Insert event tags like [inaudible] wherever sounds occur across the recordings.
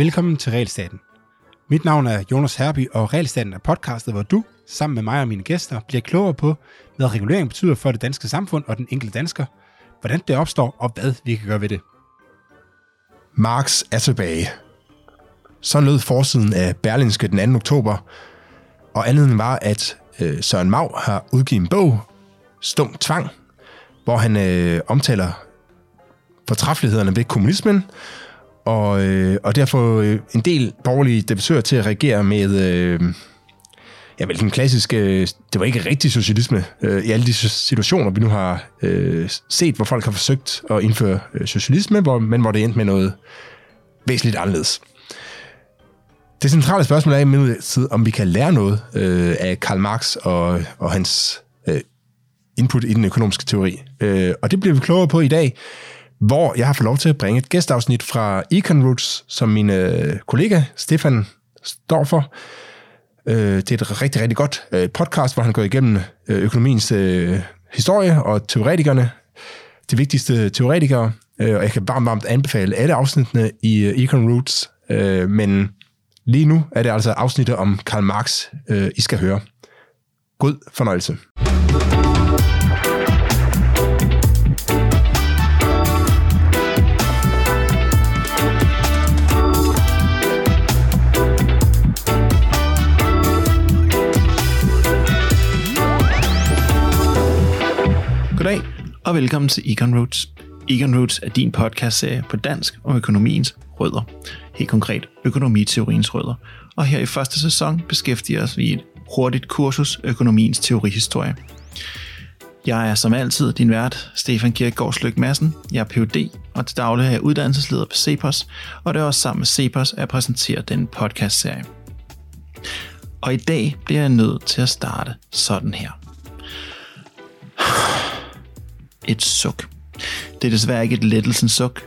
Velkommen til Realstaten. Mit navn er Jonas Herby, og Realstaten er podcastet, hvor du, sammen med mig og mine gæster, bliver klogere på, hvad regulering betyder for det danske samfund og den enkelte dansker, hvordan det opstår og hvad vi kan gøre ved det. Marx er tilbage. Så lød forsiden af Berlinske den 2. oktober, og anledningen var, at øh, Søren Mau har udgivet en bog, Stum Tvang, hvor han øh, omtaler fortræffelighederne ved kommunismen, og, øh, og derfor fået en del borgerlige debattører til at reagere med, øh, ja vel den klassiske, det var ikke rigtig socialisme, øh, i alle de situationer, vi nu har øh, set, hvor folk har forsøgt at indføre øh, socialisme, hvor, men hvor det endte med noget væsentligt anderledes. Det centrale spørgsmål er imidlertid, om vi kan lære noget øh, af Karl Marx og, og hans øh, input i den økonomiske teori. Øh, og det bliver vi klogere på i dag, hvor jeg har fået lov til at bringe et gæstafsnit fra Econ Roots, som min øh, kollega Stefan står for. Øh, det er et rigtig, rigtig godt øh, podcast, hvor han går igennem øh, økonomiens øh, historie og teoretikerne, de vigtigste teoretikere, øh, og jeg kan varmt, varmt anbefale alle afsnittene i øh, Econ Roots, øh, men lige nu er det altså afsnittet om Karl Marx, øh, I skal høre. God fornøjelse. Goddag og velkommen til Econ Roots. Econ Roots er din podcastserie på dansk om økonomiens rødder. Helt konkret økonomiteoriens rødder. Og her i første sæson beskæftiger os vi i et hurtigt kursus økonomiens teorihistorie. Jeg er som altid din vært, Stefan Kierkegaard Slyk Madsen. Jeg er Ph.D. og til daglig er jeg uddannelsesleder på CEPOS, og det er også sammen med CEPOS, at jeg præsenterer denne podcastserie. Og i dag bliver jeg nødt til at starte sådan her et suk. Det er desværre ikke et lettelsens suk.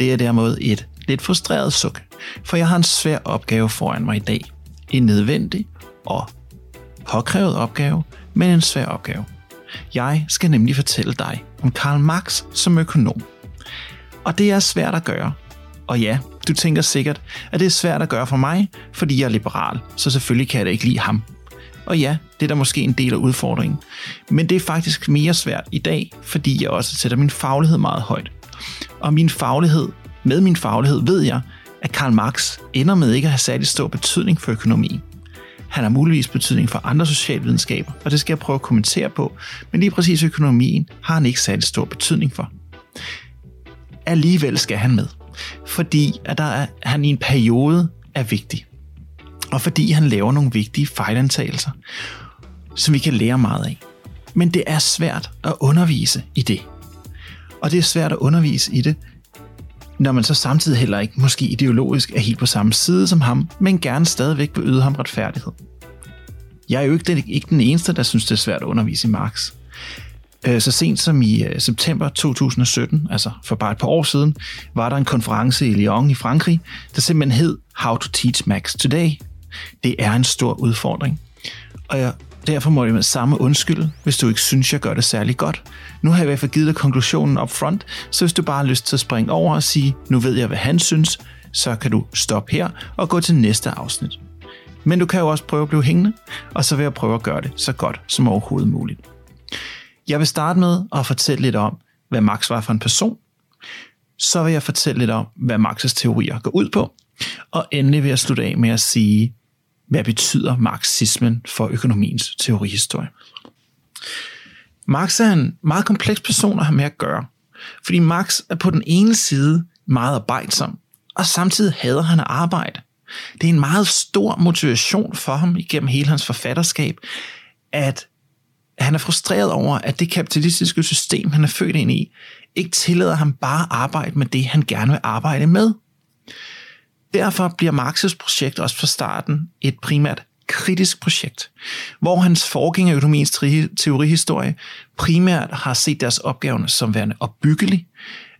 Det er derimod et lidt frustreret suk, for jeg har en svær opgave foran mig i dag. En nødvendig og påkrævet opgave, men en svær opgave. Jeg skal nemlig fortælle dig om Karl Marx som økonom. Og det er svært at gøre. Og ja, du tænker sikkert, at det er svært at gøre for mig, fordi jeg er liberal, så selvfølgelig kan jeg da ikke lide ham. Og ja, det er der måske en del af udfordringen. Men det er faktisk mere svært i dag, fordi jeg også sætter min faglighed meget højt. Og min faglighed, med min faglighed ved jeg, at Karl Marx ender med ikke at have særlig stor betydning for økonomien. Han har muligvis betydning for andre socialvidenskaber, og det skal jeg prøve at kommentere på, men lige præcis økonomien har han ikke særlig stor betydning for. Alligevel skal han med, fordi at der er, han i en periode er vigtig og fordi han laver nogle vigtige fejlantagelser, som vi kan lære meget af. Men det er svært at undervise i det. Og det er svært at undervise i det, når man så samtidig heller ikke måske ideologisk er helt på samme side som ham, men gerne stadigvæk vil yde ham retfærdighed. Jeg er jo ikke den, ikke den eneste, der synes, det er svært at undervise i Marx. Øh, så sent som i øh, september 2017, altså for bare et par år siden, var der en konference i Lyon i Frankrig, der simpelthen hed How to Teach Max Today, det er en stor udfordring. Og jeg, derfor må jeg med samme undskyld, hvis du ikke synes, jeg gør det særlig godt. Nu har jeg i hvert fald givet dig konklusionen op front, så hvis du bare har lyst til at springe over og sige, nu ved jeg, hvad han synes, så kan du stoppe her og gå til næste afsnit. Men du kan jo også prøve at blive hængende, og så vil jeg prøve at gøre det så godt som overhovedet muligt. Jeg vil starte med at fortælle lidt om, hvad Max var for en person. Så vil jeg fortælle lidt om, hvad Marx's teorier går ud på. Og endelig vil jeg slutte af med at sige, hvad betyder marxismen for økonomiens teorihistorie? Marx er en meget kompleks person at have med at gøre, fordi Marx er på den ene side meget arbejdsom, og samtidig hader han at arbejde. Det er en meget stor motivation for ham igennem hele hans forfatterskab, at han er frustreret over, at det kapitalistiske system, han er født ind i, ikke tillader ham bare at arbejde med det, han gerne vil arbejde med. Derfor bliver Marx's projekt også fra starten et primært kritisk projekt, hvor hans forgænger i økonomiens teorihistorie primært har set deres opgaver som værende opbyggelig,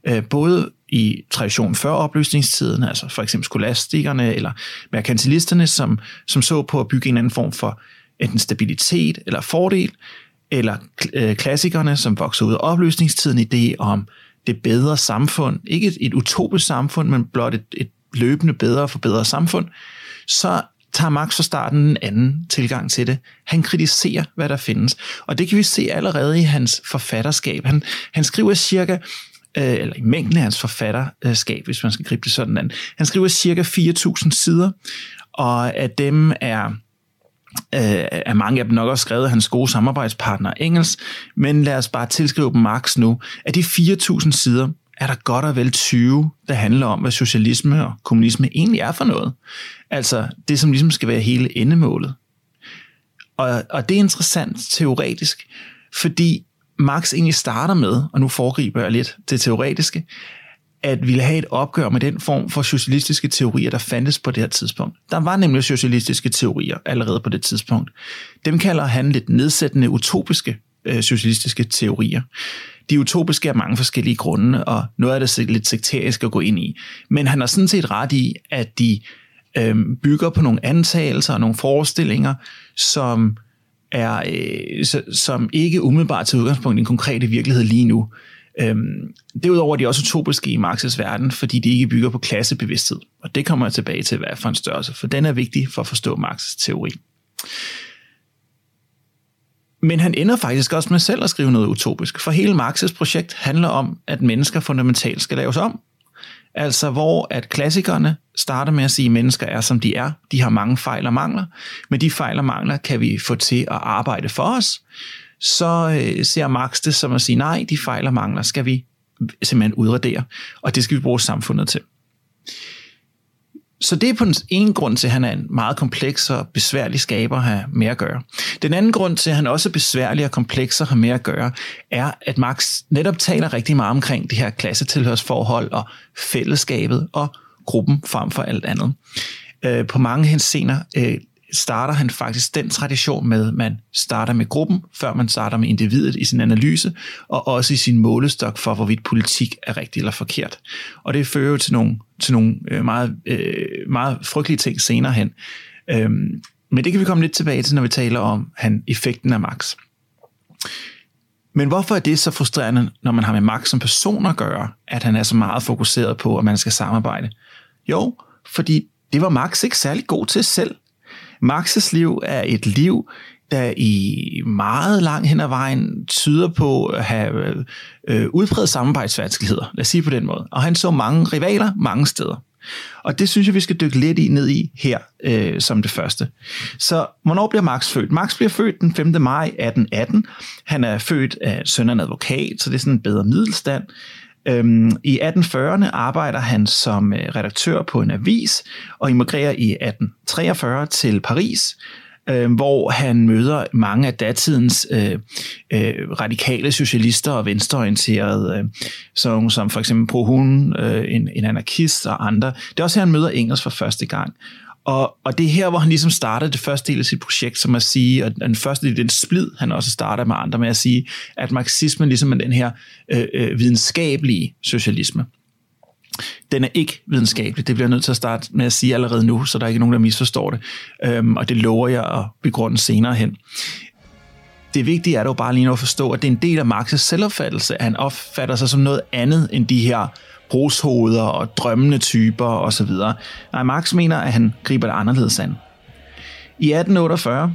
øh, både i traditionen før opløsningstiden, altså for eksempel skolastikerne eller merkantilisterne, som, som så på at bygge en anden form for enten stabilitet eller fordel, eller øh, klassikerne, som voksede ud af opløsningstiden, idé om det bedre samfund, ikke et, et utopisk samfund, men blot et, et løbende bedre og forbedre samfund, så tager Marx fra starten en anden tilgang til det. Han kritiserer, hvad der findes. Og det kan vi se allerede i hans forfatterskab. Han, han skriver cirka øh, eller i mængden af hans forfatterskab, hvis man skal gribe det sådan an. Han skriver cirka 4.000 sider, og af dem er øh, er mange af dem nok også skrevet af hans gode samarbejdspartner Engels, men lad os bare tilskrive dem Marx nu. Af de 4.000 sider er der godt og vel 20, der handler om, hvad socialisme og kommunisme egentlig er for noget. Altså det, som ligesom skal være hele endemålet. Og, og det er interessant teoretisk, fordi Marx egentlig starter med, og nu foregriber jeg lidt det teoretiske, at ville have et opgør med den form for socialistiske teorier, der fandtes på det her tidspunkt. Der var nemlig socialistiske teorier allerede på det tidspunkt. Dem kalder han lidt nedsættende utopiske øh, socialistiske teorier. De utopiske er mange forskellige grunde, og noget af det er lidt sekterisk at gå ind i. Men han har sådan set ret i, at de øh, bygger på nogle antagelser og nogle forestillinger, som er, øh, som ikke umiddelbart til udgangspunkt i en konkrete virkelighed lige nu. Øhm, derudover er de også utopiske i Marx's verden, fordi de ikke bygger på klassebevidsthed. Og det kommer jeg tilbage til, hvad for en størrelse, for den er vigtig for at forstå Marx's teori. Men han ender faktisk også med selv at skrive noget utopisk, for hele Marx's projekt handler om, at mennesker fundamentalt skal laves om. Altså hvor at klassikerne starter med at sige, at mennesker er som de er. De har mange fejl og mangler, men de fejl og mangler kan vi få til at arbejde for os så øh, ser Marx det som at sige, nej, de fejl og mangler skal vi simpelthen udradere, og det skal vi bruge samfundet til. Så det er på den ene grund til, at han er en meget kompleks og besværlig skaber at have med at gøre. Den anden grund til, at han også er besværlig og kompleks at have med at gøre, er, at Marx netop taler rigtig meget omkring det her klassetilhørsforhold og fællesskabet og gruppen frem for alt andet. Øh, på mange hensener øh, starter han faktisk den tradition med, at man starter med gruppen, før man starter med individet i sin analyse, og også i sin målestok for, hvorvidt politik er rigtigt eller forkert. Og det fører jo til nogle, til nogle øh, meget, øh, meget frygtelige ting senere hen. Øhm, men det kan vi komme lidt tilbage til, når vi taler om han, effekten af Max. Men hvorfor er det så frustrerende, når man har med Max som person at gøre, at han er så meget fokuseret på, at man skal samarbejde? Jo, fordi det var Max ikke særlig god til selv. Maxes liv er et liv, der i meget lang hen ad vejen tyder på at have øh, øh udbredt samarbejdsvanskeligheder, lad os sige på den måde. Og han så mange rivaler mange steder. Og det synes jeg, vi skal dykke lidt i ned i her øh, som det første. Så hvornår bliver Max født? Max bliver født den 5. maj 1818. Han er født af søn af en advokat, så det er sådan en bedre middelstand. Øhm, I 1840'erne arbejder han som øh, redaktør på en avis og immigrerer i 1843 til Paris, øh, hvor han møder mange af datidens øh, øh, radikale socialister og venstreorienterede, øh, som, som for eksempel Prohun, øh, en, en anarkist og andre. Det er også her, han møder Engels for første gang. Og, og det er her, hvor han ligesom startede det første del af sit projekt, som at sige, og den første del, den splid, han også starter med andre med at sige, at marxismen ligesom er den her øh, øh, videnskabelige socialisme. Den er ikke videnskabelig, det bliver jeg nødt til at starte med at sige allerede nu, så der er ikke nogen, der misforstår det. Øhm, og det lover jeg at begrunde senere hen. Det vigtige er dog bare lige nu at forstå, at det er en del af Marx's selvopfattelse, at han opfatter sig som noget andet end de her brugshoveder og drømmende typer osv. Nej, Marx mener, at han griber det anderledes an. I 1848,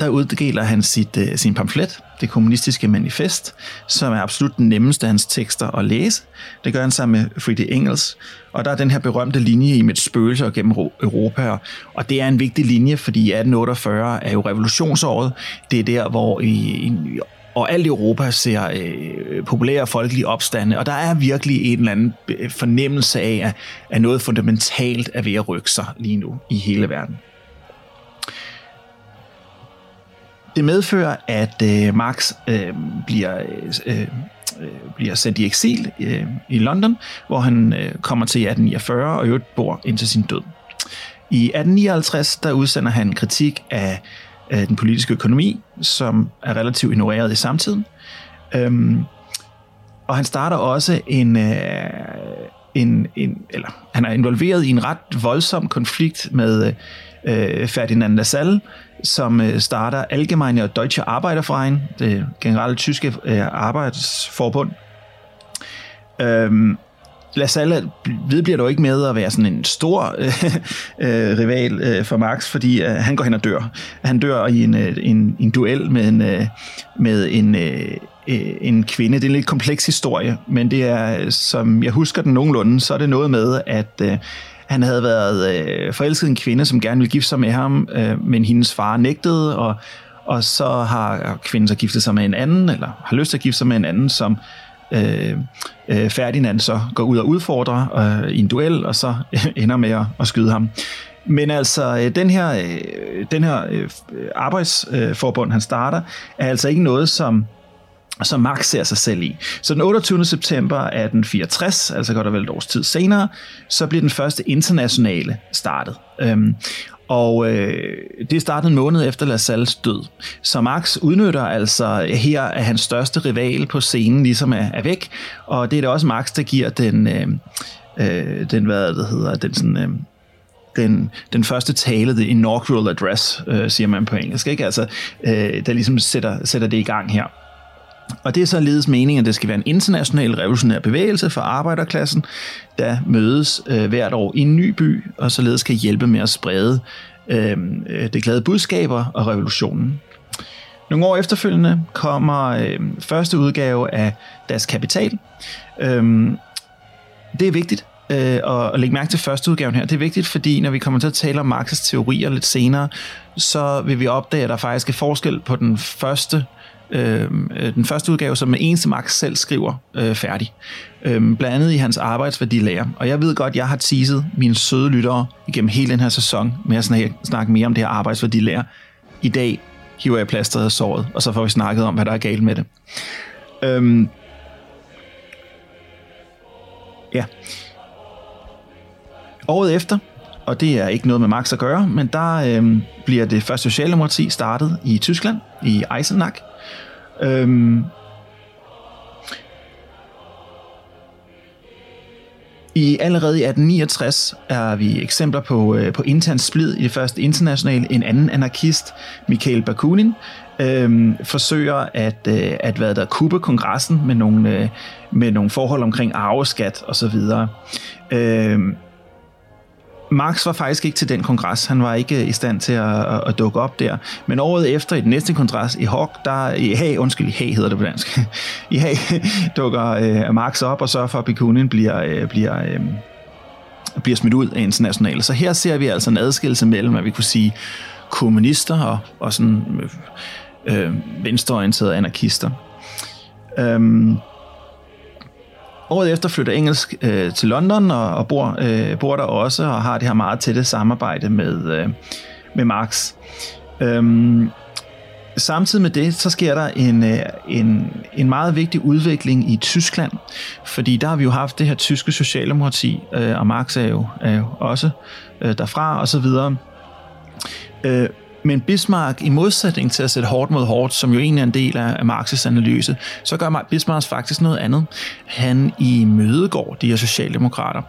der uddeler han sit, uh, sin pamflet, det kommunistiske manifest, som er absolut den nemmeste af hans tekster at læse. Det gør han sammen med Friedrich Engels, og der er den her berømte linje i mit spøgelser gennem Europa, og det er en vigtig linje, fordi 1848 er jo revolutionsåret. Det er der, hvor i, og alt Europa ser øh, populære folkelige opstande, og der er virkelig en eller anden øh, fornemmelse af, at, at noget fundamentalt er ved at rykke sig lige nu i hele verden. Det medfører, at øh, Marx øh, bliver, øh, øh bliver sendt i eksil øh, i London, hvor han øh, kommer til 1849 og øvrigt bor indtil sin død. I 1859 der udsender han kritik af øh, den politiske økonomi, som er relativt ignoreret i samtiden. Øhm, og han starter også en, øh, en, en, eller han er involveret i en ret voldsom konflikt med øh, Ferdinand Lassalle, som øh, starter Allgemeine Deutsche Arbeiterverein, det generelle tyske øh, arbejdsforbund. Øhm, LaSalle vedbliver dog ikke med at være sådan en stor [laughs] øh, rival øh, for Max, fordi øh, han går hen og dør. Han dør i en, øh, en, en duel med en, øh, med en, øh, øh, en kvinde. Det er en lidt kompleks historie, men det er, som jeg husker den nogenlunde, så er det noget med, at øh, han havde været øh, forelsket en kvinde, som gerne ville gifte sig med ham, øh, men hendes far nægtede, og, og så har kvinden så giftet sig med en anden, eller har lyst til at gifte sig med en anden, som øh, øh, Ferdinand så går ud og udfordrer øh, i en duel, og så [laughs] ender med at, at skyde ham. Men altså, øh, den her, øh, den her øh, øh arbejdsforbund, han starter, er altså ikke noget, som som Marx ser sig selv i. Så den 28. september 1864, altså godt og vel et års tid senere, så bliver den første internationale startet. Øhm, og øh, det startede en måned efter Lasalles død. Så Max udnytter altså her, at hans største rival på scenen ligesom er, er væk, og det er da også Max, der giver den, øh, øh, den hvad det hedder, den sådan... Øh, den, den første tale, the inaugural address, øh, siger man på engelsk, ikke? Altså, øh, der ligesom sætter, sætter det i gang her. Og det er således meningen, at det skal være en international revolutionær bevægelse for arbejderklassen, der mødes øh, hvert år i en ny by, og således kan hjælpe med at sprede øh, øh, det glade budskaber og revolutionen. Nogle år efterfølgende kommer øh, første udgave af Das Kapital. Øh, det er vigtigt øh, at lægge mærke til første udgaven her. Det er vigtigt, fordi når vi kommer til at tale om Marx's teorier lidt senere, så vil vi opdage, at der faktisk er forskel på den første Øhm, øh, den første udgave, som eneste Max selv skriver øh, færdig. Øh, blandt andet i hans arbejdsværdilærer. Og jeg ved godt, jeg har teaset mine søde lyttere igennem hele den her sæson med at snakke, snakke mere om det her arbejdsværdilærer. I dag hiver jeg plasteret af såret, og så får vi snakket om, hvad der er galt med det. Øhm, ja. Året efter, og det er ikke noget med Marx at gøre, men der øhm, bliver det første socialdemokrati startet i Tyskland, i Eisenach, Øhm, I allerede i 1869 er vi eksempler på, øh, på intern splid i det første internationale. En anden anarkist, Mikhail Bakunin, øh, forsøger at, øh, at hvad der kubbe kongressen med nogle, øh, med nogle forhold omkring arveskat osv. Øh, Marx var faktisk ikke til den kongres. Han var ikke i stand til at, at, at dukke op der. Men året efter, i den næste kongres i Hog, der, i Haag, undskyld, i Haag hedder det på dansk, [laughs] i Haag [laughs] dukker øh, Marx op og sørger for, at Bakunin bliver, øh, bliver, øh, bliver smidt ud af internationale. Så her ser vi altså en adskillelse mellem, hvad vi kunne sige, kommunister og, og sådan øh, øh venstreorienterede anarkister. Øhm, Året efter flytter Engelsk øh, til London og, og bor, øh, bor der også og har det her meget tætte samarbejde med, øh, med Marx. Øhm, samtidig med det, så sker der en, øh, en, en meget vigtig udvikling i Tyskland, fordi der har vi jo haft det her tyske socialdemokrati, øh, og Marx er jo, er jo også øh, derfra og så videre. Øh, men Bismarck, i modsætning til at sætte hårdt mod hårdt, som jo egentlig er en del af, Marx's analyse, så gør Bismarck faktisk noget andet. Han i mødegård de her socialdemokrater.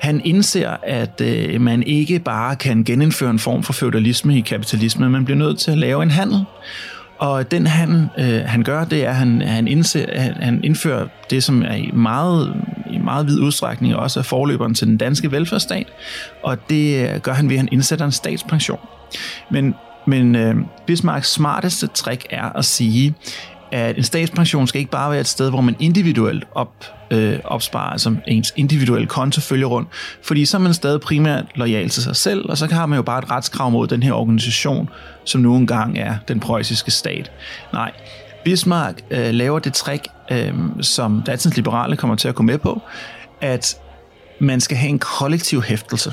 Han indser, at øh, man ikke bare kan genindføre en form for feudalisme i kapitalismen, man bliver nødt til at lave en handel. Og den handel, øh, han gør, det er, at han, han, indser, han, han indfører det, som er i meget, i meget vid udstrækning også er forløberen til den danske velfærdsstat, og det øh, gør han ved, at han indsætter en statspension. Men men øh, Bismarcks smarteste trick er at sige, at en statspension skal ikke bare være et sted, hvor man individuelt op, øh, opsparer, altså ens individuelle konto følger rundt, fordi så er man stadig primært lojal til sig selv, og så har man jo bare et retskrav mod den her organisation, som nu engang er den preussiske stat. Nej, Bismarck øh, laver det trick, øh, som datidens liberale kommer til at gå med på, at man skal have en kollektiv hæftelse.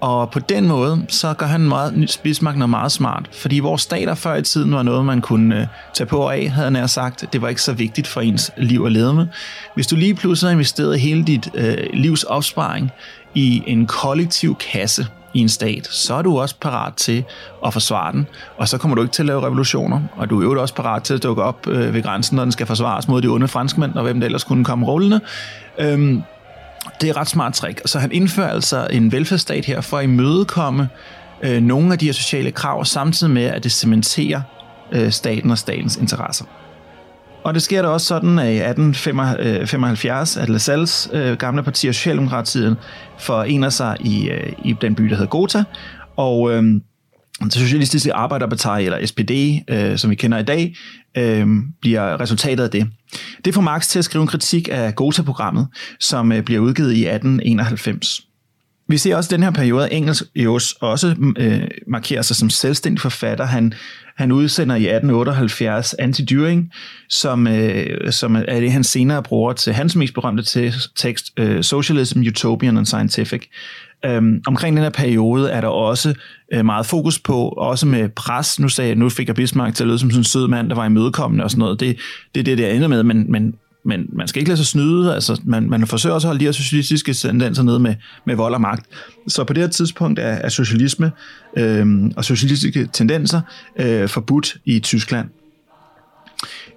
Og på den måde, så gør han meget, Bismarck noget meget smart. Fordi vores stater før i tiden var noget, man kunne øh, tage på og af, havde han sagt. Det var ikke så vigtigt for ens liv at leve med. Hvis du lige pludselig har investeret hele dit øh, livs opsparing i en kollektiv kasse i en stat, så er du også parat til at forsvare den, og så kommer du ikke til at lave revolutioner, og du er jo også parat til at dukke op øh, ved grænsen, når den skal forsvares mod de onde franskmænd, og hvem der ellers kunne komme rullende. Øhm, det er et ret smart trick. Så han indfører altså en velfærdsstat her for at imødekomme øh, nogle af de her sociale krav, samtidig med, at det cementerer øh, staten og statens interesser. Og det sker da også sådan, at i 1875, øh, at Lassalles øh, gamle parti, Socialdemokratiet, forener sig i, øh, i den by, der hedder Gotha, og øh, den socialistiske arbejderparti, eller SPD, øh, som vi kender i dag, øh, bliver resultatet af det. Det får Marx til at skrive en kritik af Gotha-programmet, som øh, bliver udgivet i 1891. Vi ser også i den her periode, at Engels også øh, markerer sig som selvstændig forfatter. Han, han udsender i 1878 Anti-During, som, øh, som er det, han senere bruger til hans mest berømte tekst, øh, Socialism, Utopian and Scientific. Øhm, omkring den her periode er der også øh, meget fokus på, også med pres. Nu sagde nu fik jeg Bismarck til at lyde som sådan en sød mand, der var imødekommende og sådan noget. Det, det er det, der ender med, men, men men man skal ikke lade sig snyde. Altså, man, man forsøger også at holde de her socialistiske tendenser nede med, med vold og magt. Så på det her tidspunkt er, er socialisme øh, og socialistiske tendenser øh, forbudt i Tyskland.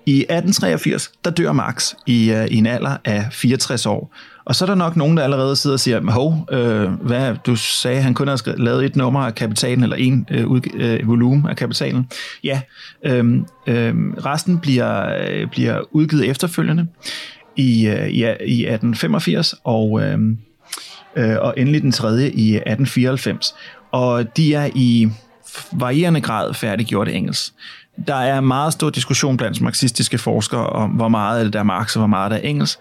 I 1883, der dør Marx i, uh, i en alder af 64 år. Og så er der nok nogen, der allerede sidder og siger, hov, øh, hvad, du sagde, at han kun har lavet et nummer af kapitalen, eller en øh, øh, volumen af kapitalen. Ja, øh, øh, resten bliver, øh, bliver udgivet efterfølgende i, øh, i, i 1885, og, øh, øh, og endelig den tredje i 1894. Og de er i varierende grad færdiggjort engelsk. Der er meget stor diskussion blandt marxistiske forskere om, hvor meget der er Marx og hvor meget der er engelsk.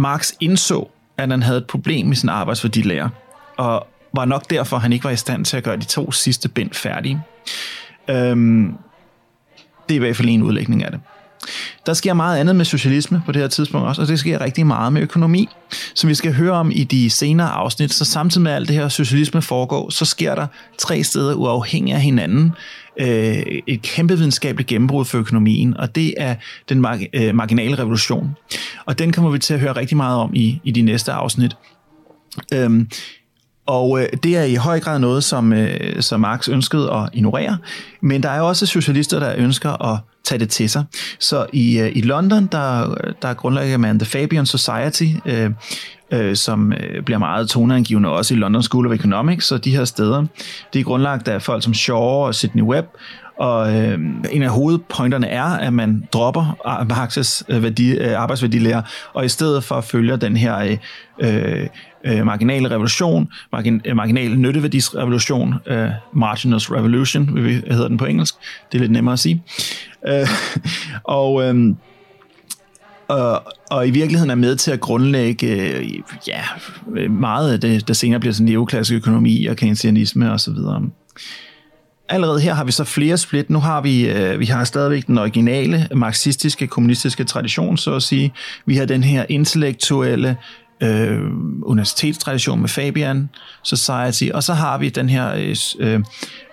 Marx indså, at han havde et problem med sin arbejdsværdilærer, og var nok derfor, at han ikke var i stand til at gøre de to sidste bind færdige. Øhm, det er i hvert fald en udlægning af det. Der sker meget andet med socialisme på det her tidspunkt også, og det sker rigtig meget med økonomi, som vi skal høre om i de senere afsnit. Så samtidig med alt det her socialisme foregår, så sker der tre steder uafhængig af hinanden øh, et kæmpe videnskabeligt gennembrud for økonomien, og det er den mar- øh, marginale revolution. Og den kommer vi til at høre rigtig meget om i, i de næste afsnit. Øhm, og øh, det er i høj grad noget, som, øh, som Marx ønskede at ignorere, men der er også socialister, der ønsker at tage det til sig. Så i, øh, i London, der, der grundlægger man The Fabian Society, øh, øh, som øh, bliver meget toneangivende også i London School of Economics, og de her steder. Det er grundlagt af folk som Shaw og Sidney Webb, og øh, en af hovedpointerne er, at man dropper Marx's øh, værdi, øh, arbejdsværdilærer, og i stedet for følger den her øh, øh, øh marginale revolution, margin, øh, marginal nytteværdisrevolution, øh, marginals revolution, hedder den på engelsk. Det er lidt nemmere at sige. Øh, [laughs] og... Øh, og, og i virkeligheden er med til at grundlægge øh, ja, meget af det, der senere bliver sådan neoklassisk økonomi og keynesianisme osv. Allerede her har vi så flere split. Nu har vi, øh, vi har stadigvæk den originale marxistiske, kommunistiske tradition, så at sige. Vi har den her intellektuelle øh, universitetstradition med Fabian Society, og så har vi den her øh,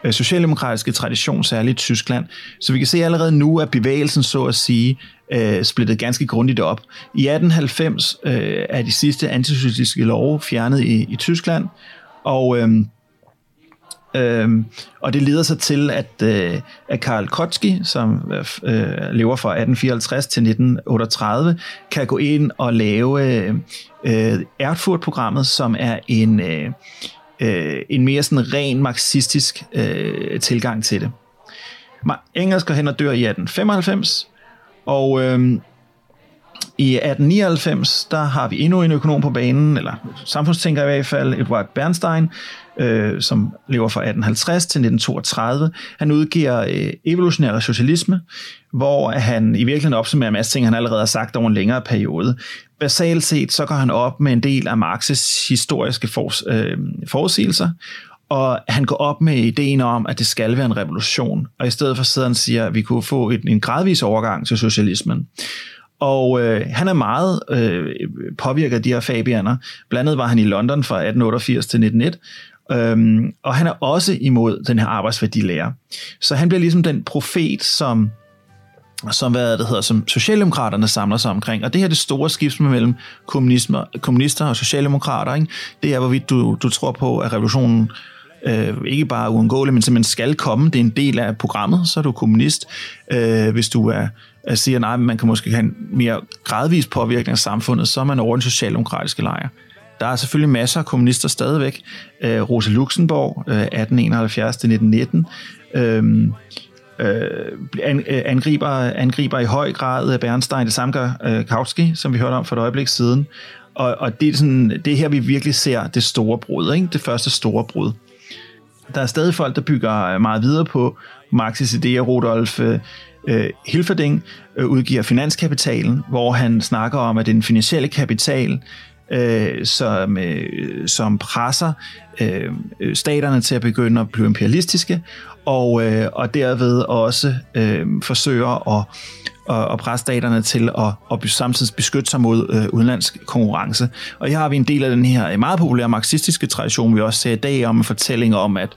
øh socialdemokratiske tradition, særligt i Tyskland. Så vi kan se allerede nu, at bevægelsen, så at sige, øh, splittet ganske grundigt op. I 1890 øh, er de sidste antisocialistiske love fjernet i, i Tyskland, og øh, øh, og det leder sig til, at, øh, at Karl Kotsky, som øh, lever fra 1854 til 1938, kan gå ind og lave øh, Erfurt-programmet, som er en, øh, øh, en mere sådan ren marxistisk øh, tilgang til det. Engels går hen og dør i 1895, og øh, i 1899, der har vi endnu en økonom på banen, eller samfundstænker i hvert fald, Edward Bernstein, øh, som lever fra 1850 til 1932. Han udgiver øh, Evolutionær Socialisme, hvor han i virkeligheden opsummerer en masse ting, han allerede har sagt over en længere periode. Basalt set, så går han op med en del af Marx's historiske for, øh, forudsigelser, og han går op med ideen om, at det skal være en revolution, og i stedet for sidder han og siger, at vi kunne få et, en gradvis overgang til socialismen. Og øh, han er meget øh, påvirket af de her fabianer. Blandt andet var han i London fra 1888 til 1901, Øhm, og han er også imod den her arbejdsværdilærer. Så han bliver ligesom den profet, som som, hvad det hedder, som Socialdemokraterne samler sig omkring. Og det her det store skift mellem kommunister og socialdemokrater. Ikke? Det er, hvorvidt du, du tror på, at revolutionen øh, ikke bare er uundgåelig, men simpelthen skal komme. Det er en del af programmet, så er du kommunist. Øh, hvis du er, er siger, nej, man kan måske have en mere gradvis påvirkning af samfundet, så er man over den socialdemokratiske lejr. Der er selvfølgelig masser af kommunister stadigvæk. Øh, Rosa Luxemburg, øh, 1871-1919. Øhm, øh, an, øh, angriber, angriber i høj grad øh, Bernstein, det samme gør øh, Kautsky, som vi hørte om for et øjeblik siden. Og, og det, er sådan, det er her, vi virkelig ser det store brud, ikke? det første store brud. Der er stadig folk, der bygger øh, meget videre på Marx's idéer. Rudolf øh, øh, Hilferding øh, udgiver Finanskapitalen, hvor han snakker om, at den finansielle kapital, øh, som, øh, som presser øh, øh staterne til at begynde at blive imperialistiske, og, øh, og derved også øh, forsøger at, at, at presse staterne til at, at samtidig beskytte sig mod øh, udenlandsk konkurrence. Og her har vi en del af den her øh, meget populære marxistiske tradition, vi også ser i dag om en fortælling om, at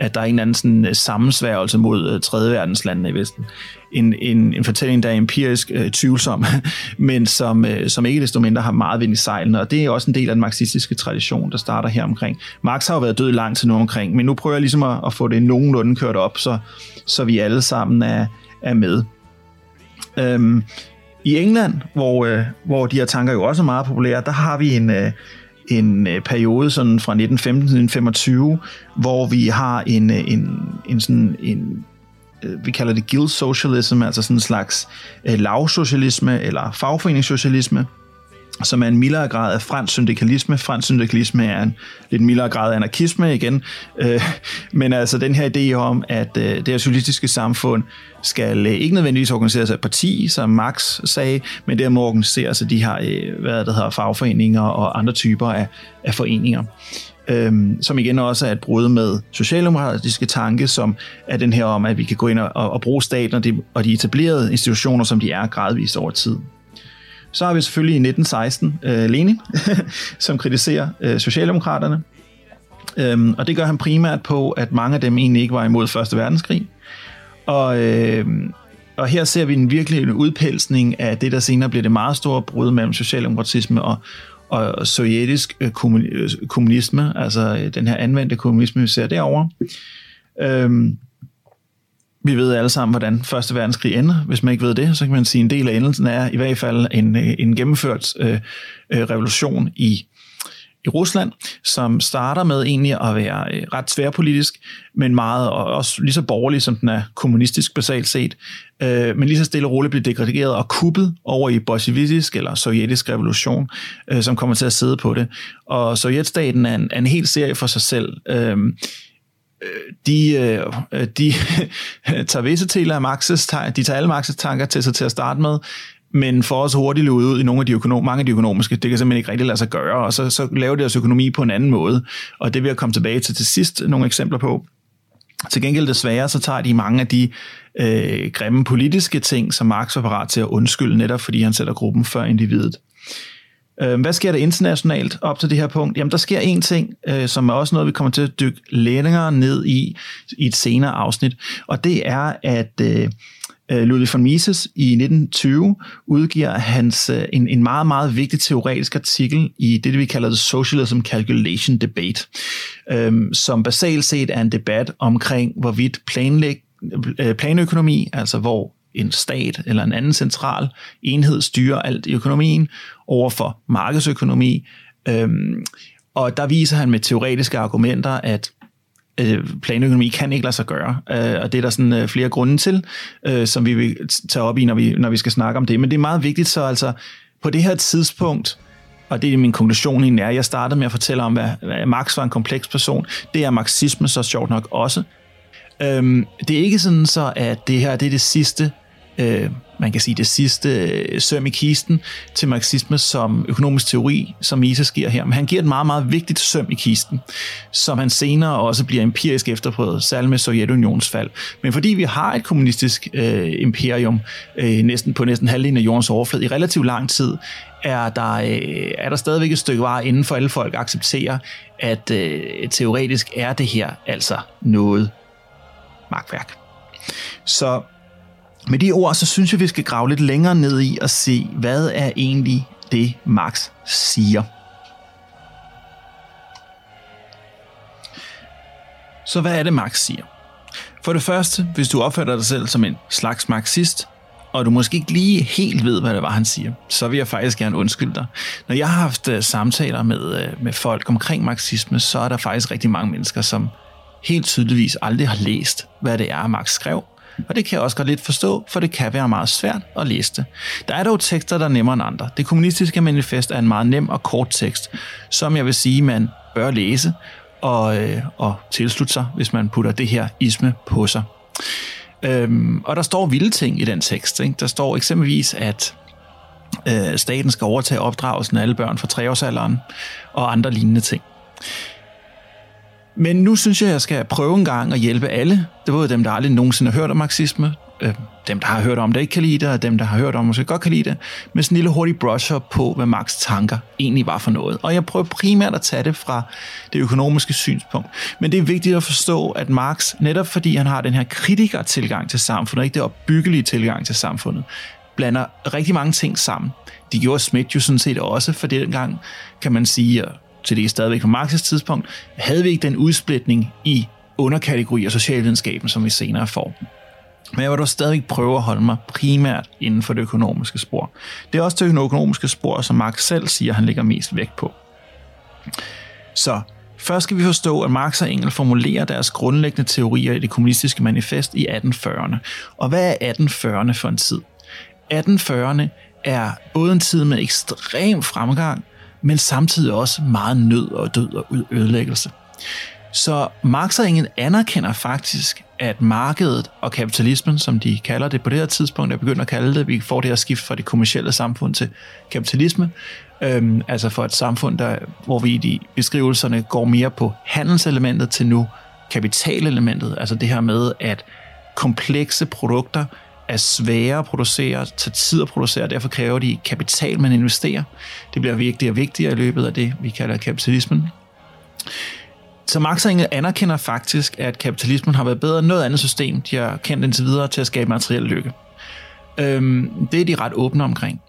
at der er en anden sådan øh, sammensværgelse mod øh, tredje verdenslandene i Vesten. En, en, en fortælling, der er empirisk øh, tvivlsom, [laughs] men som, øh, som ikke desto mindre har meget vind i sejlene, og det er også en del af den marxistiske tradition, der starter her omkring. Marx har jo været død lang tid nu omkring, men nu prøver jeg ligesom at, at få det nogenlunde kørt op, så, så vi alle sammen er, er med. Øhm, I England, hvor, øh, hvor de her tanker jo også er meget populære, der har vi en... Øh, en øh, periode sådan fra 1915 til 1925, hvor vi har en, øh, en, en, sådan en Øh, vi kalder det guild socialism, altså sådan en slags øh, lavsocialisme eller fagforeningssocialisme, som er en mildere grad af fransk syndikalisme. Fransk syndikalisme er en lidt mildere grad af anarkisme igen. Øh, men altså den her idé om, at øh, det her socialistiske samfund skal øh, ikke nødvendigvis organiseres af et parti, som Marx sagde, men det må organiseres de her øh, hvad det hedder, fagforeninger og andre typer af, af foreninger. Øhm, som igen også er et brud med socialdemokratiske tanke, som er den her om, at vi kan gå ind og, og bruge staten og de, og de etablerede institutioner, som de er gradvist over tid. Så har vi selvfølgelig i 1916 øh, Lenin, [laughs] som kritiserer øh, Socialdemokraterne. Øhm, og det gør han primært på, at mange af dem egentlig ikke var imod Første Verdenskrig. Og, øh, og her ser vi en virkelig en udpelsning af det, der senere bliver det meget store brud mellem socialdemokratisme og, og sovjetisk øh, øh, kommunisme, altså øh, den her anvendte kommunisme, vi ser derovre. Øhm, vi ved alle sammen, hvordan Første Verdenskrig ender. Hvis man ikke ved det, så kan man sige, at en del af endelsen er i hvert fald en, en gennemført øh, øh, revolution i, i Rusland, som starter med egentlig at være øh, ret tværpolitisk, men meget og også lige så borgerlig, som den er kommunistisk basalt set, øh, men lige så stille og roligt bliver degraderet og kuppet over i bolsjevitisk eller sovjetisk revolution, øh, som kommer til at sidde på det. Og sovjetstaten er en, er en hel serie for sig selv. Øh, øh de, øh, de [laughs] tager visse til af Marx's, de tager alle Marx's tanker til sig til at starte med, men for os hurtigt løbe ud i nogle af de økonom, mange af de økonomiske. Det kan simpelthen ikke rigtig lade sig gøre, og så, så laver deres økonomi på en anden måde. Og det vil jeg komme tilbage til til sidst nogle eksempler på. Til gengæld desværre, så tager de mange af de øh, grimme politiske ting, som Marx var parat til at undskylde, netop fordi han sætter gruppen før individet. Øh, hvad sker der internationalt op til det her punkt? Jamen, der sker en ting, øh, som er også noget, vi kommer til at dykke længere ned i i et senere afsnit, og det er, at øh Øh, Ludwig von Mises i 1920 udgiver hans, øh, en, en meget, meget vigtig teoretisk artikel i det, vi kalder The Socialism Calculation Debate, øh, som basalt set er en debat omkring, hvorvidt planlæg, øh, planøkonomi, altså hvor en stat eller en anden central enhed styrer alt i økonomien over for markedsøkonomi. Øhm, og der viser han med teoretiske argumenter, at Øh, planøkonomi kan ikke lade sig gøre, øh, og det er der sådan øh, flere grunde til, som vi vil tage op i, når vi, når vi skal snakke om det. Men det er meget vigtigt så altså, på det her tidspunkt, og det er min konklusion egentlig er, jeg startede med at fortælle om, hvad, hvad Marx var en kompleks person. Det er marxisme så sjovt nok også. Øhm, det er ikke sådan så, at det her det er det sidste øh, man kan sige, det sidste øh, søm i kisten til marxisme som økonomisk teori, som Mises giver her. Men han giver et meget, meget vigtigt søm i kisten, som han senere også bliver empirisk efterprøvet, særligt med Sovjetunions fald. Men fordi vi har et kommunistisk øh, imperium øh, næsten på næsten halvdelen af jordens overflade i relativt lang tid, er der, øh, er der stadigvæk et stykke vej inden for alle folk accepterer, at øh, teoretisk er det her altså noget magtværk. Så med de ord, så synes jeg, vi skal grave lidt længere ned i og se, hvad er egentlig det, Marx siger. Så hvad er det, Marx siger? For det første, hvis du opfatter dig selv som en slags marxist, og du måske ikke lige helt ved, hvad det var, han siger, så vil jeg faktisk gerne undskylde dig. Når jeg har haft øh, samtaler med, øh, med folk omkring marxisme, så er der faktisk rigtig mange mennesker, som helt tydeligvis aldrig har læst, hvad det er, Marx skrev, og det kan jeg også godt lidt forstå, for det kan være meget svært at læse det. Der er dog tekster, der er nemmere end andre. Det kommunistiske manifest er en meget nem og kort tekst, som jeg vil sige, man bør læse og, øh, og tilslutte sig, hvis man putter det her isme på sig. Øhm, og der står vilde ting i den tekst. Ikke? Der står eksempelvis, at øh, staten skal overtage opdragelsen af alle børn fra treårsalderen og andre lignende ting. Men nu synes jeg, at jeg skal prøve en gang at hjælpe alle. Det var både dem, der aldrig nogensinde har hørt om marxisme, øh, dem, der har hørt om det, ikke kan lide det, og dem, der har hørt om måske godt kan lide det, med sådan en lille hurtig brusher på, hvad Marx tanker egentlig var for noget. Og jeg prøver primært at tage det fra det økonomiske synspunkt. Men det er vigtigt at forstå, at Marx, netop fordi han har den her kritiker-tilgang til samfundet, ikke det opbyggelige tilgang til samfundet, blander rigtig mange ting sammen. De gjorde Smith jo sådan set også, for dengang kan man sige, til det er stadigvæk på Marx's tidspunkt, havde vi ikke den udsplitning i underkategorier af socialvidenskaben, som vi senere får. Men jeg vil dog stadig prøve at holde mig primært inden for det økonomiske spor. Det er også det økonomiske spor, som Marx selv siger, han lægger mest vægt på. Så først skal vi forstå, at Marx og Engel formulerer deres grundlæggende teorier i det kommunistiske manifest i 1840'erne. Og hvad er 1840'erne for en tid? 1840'erne er både en tid med ekstrem fremgang, men samtidig også meget nød og død og ødelæggelse. Så Marx og Engel anerkender faktisk, at markedet og kapitalismen, som de kalder det på det her tidspunkt, er begyndt at kalde det, vi får det her skift fra det kommercielle samfund til kapitalisme, øhm, altså for et samfund, der, hvor vi i de beskrivelserne går mere på handelselementet til nu kapitalelementet, altså det her med, at komplekse produkter er svære at producere, tager tid at producere, og derfor kræver de kapital, man investerer. Det bliver vigtigere og vigtigere i løbet af det, vi kalder kapitalismen. Så Marx og Engel anerkender faktisk, at kapitalismen har været bedre end noget andet system, de har kendt indtil videre til at skabe materiel lykke. Øhm, det er de ret åbne omkring.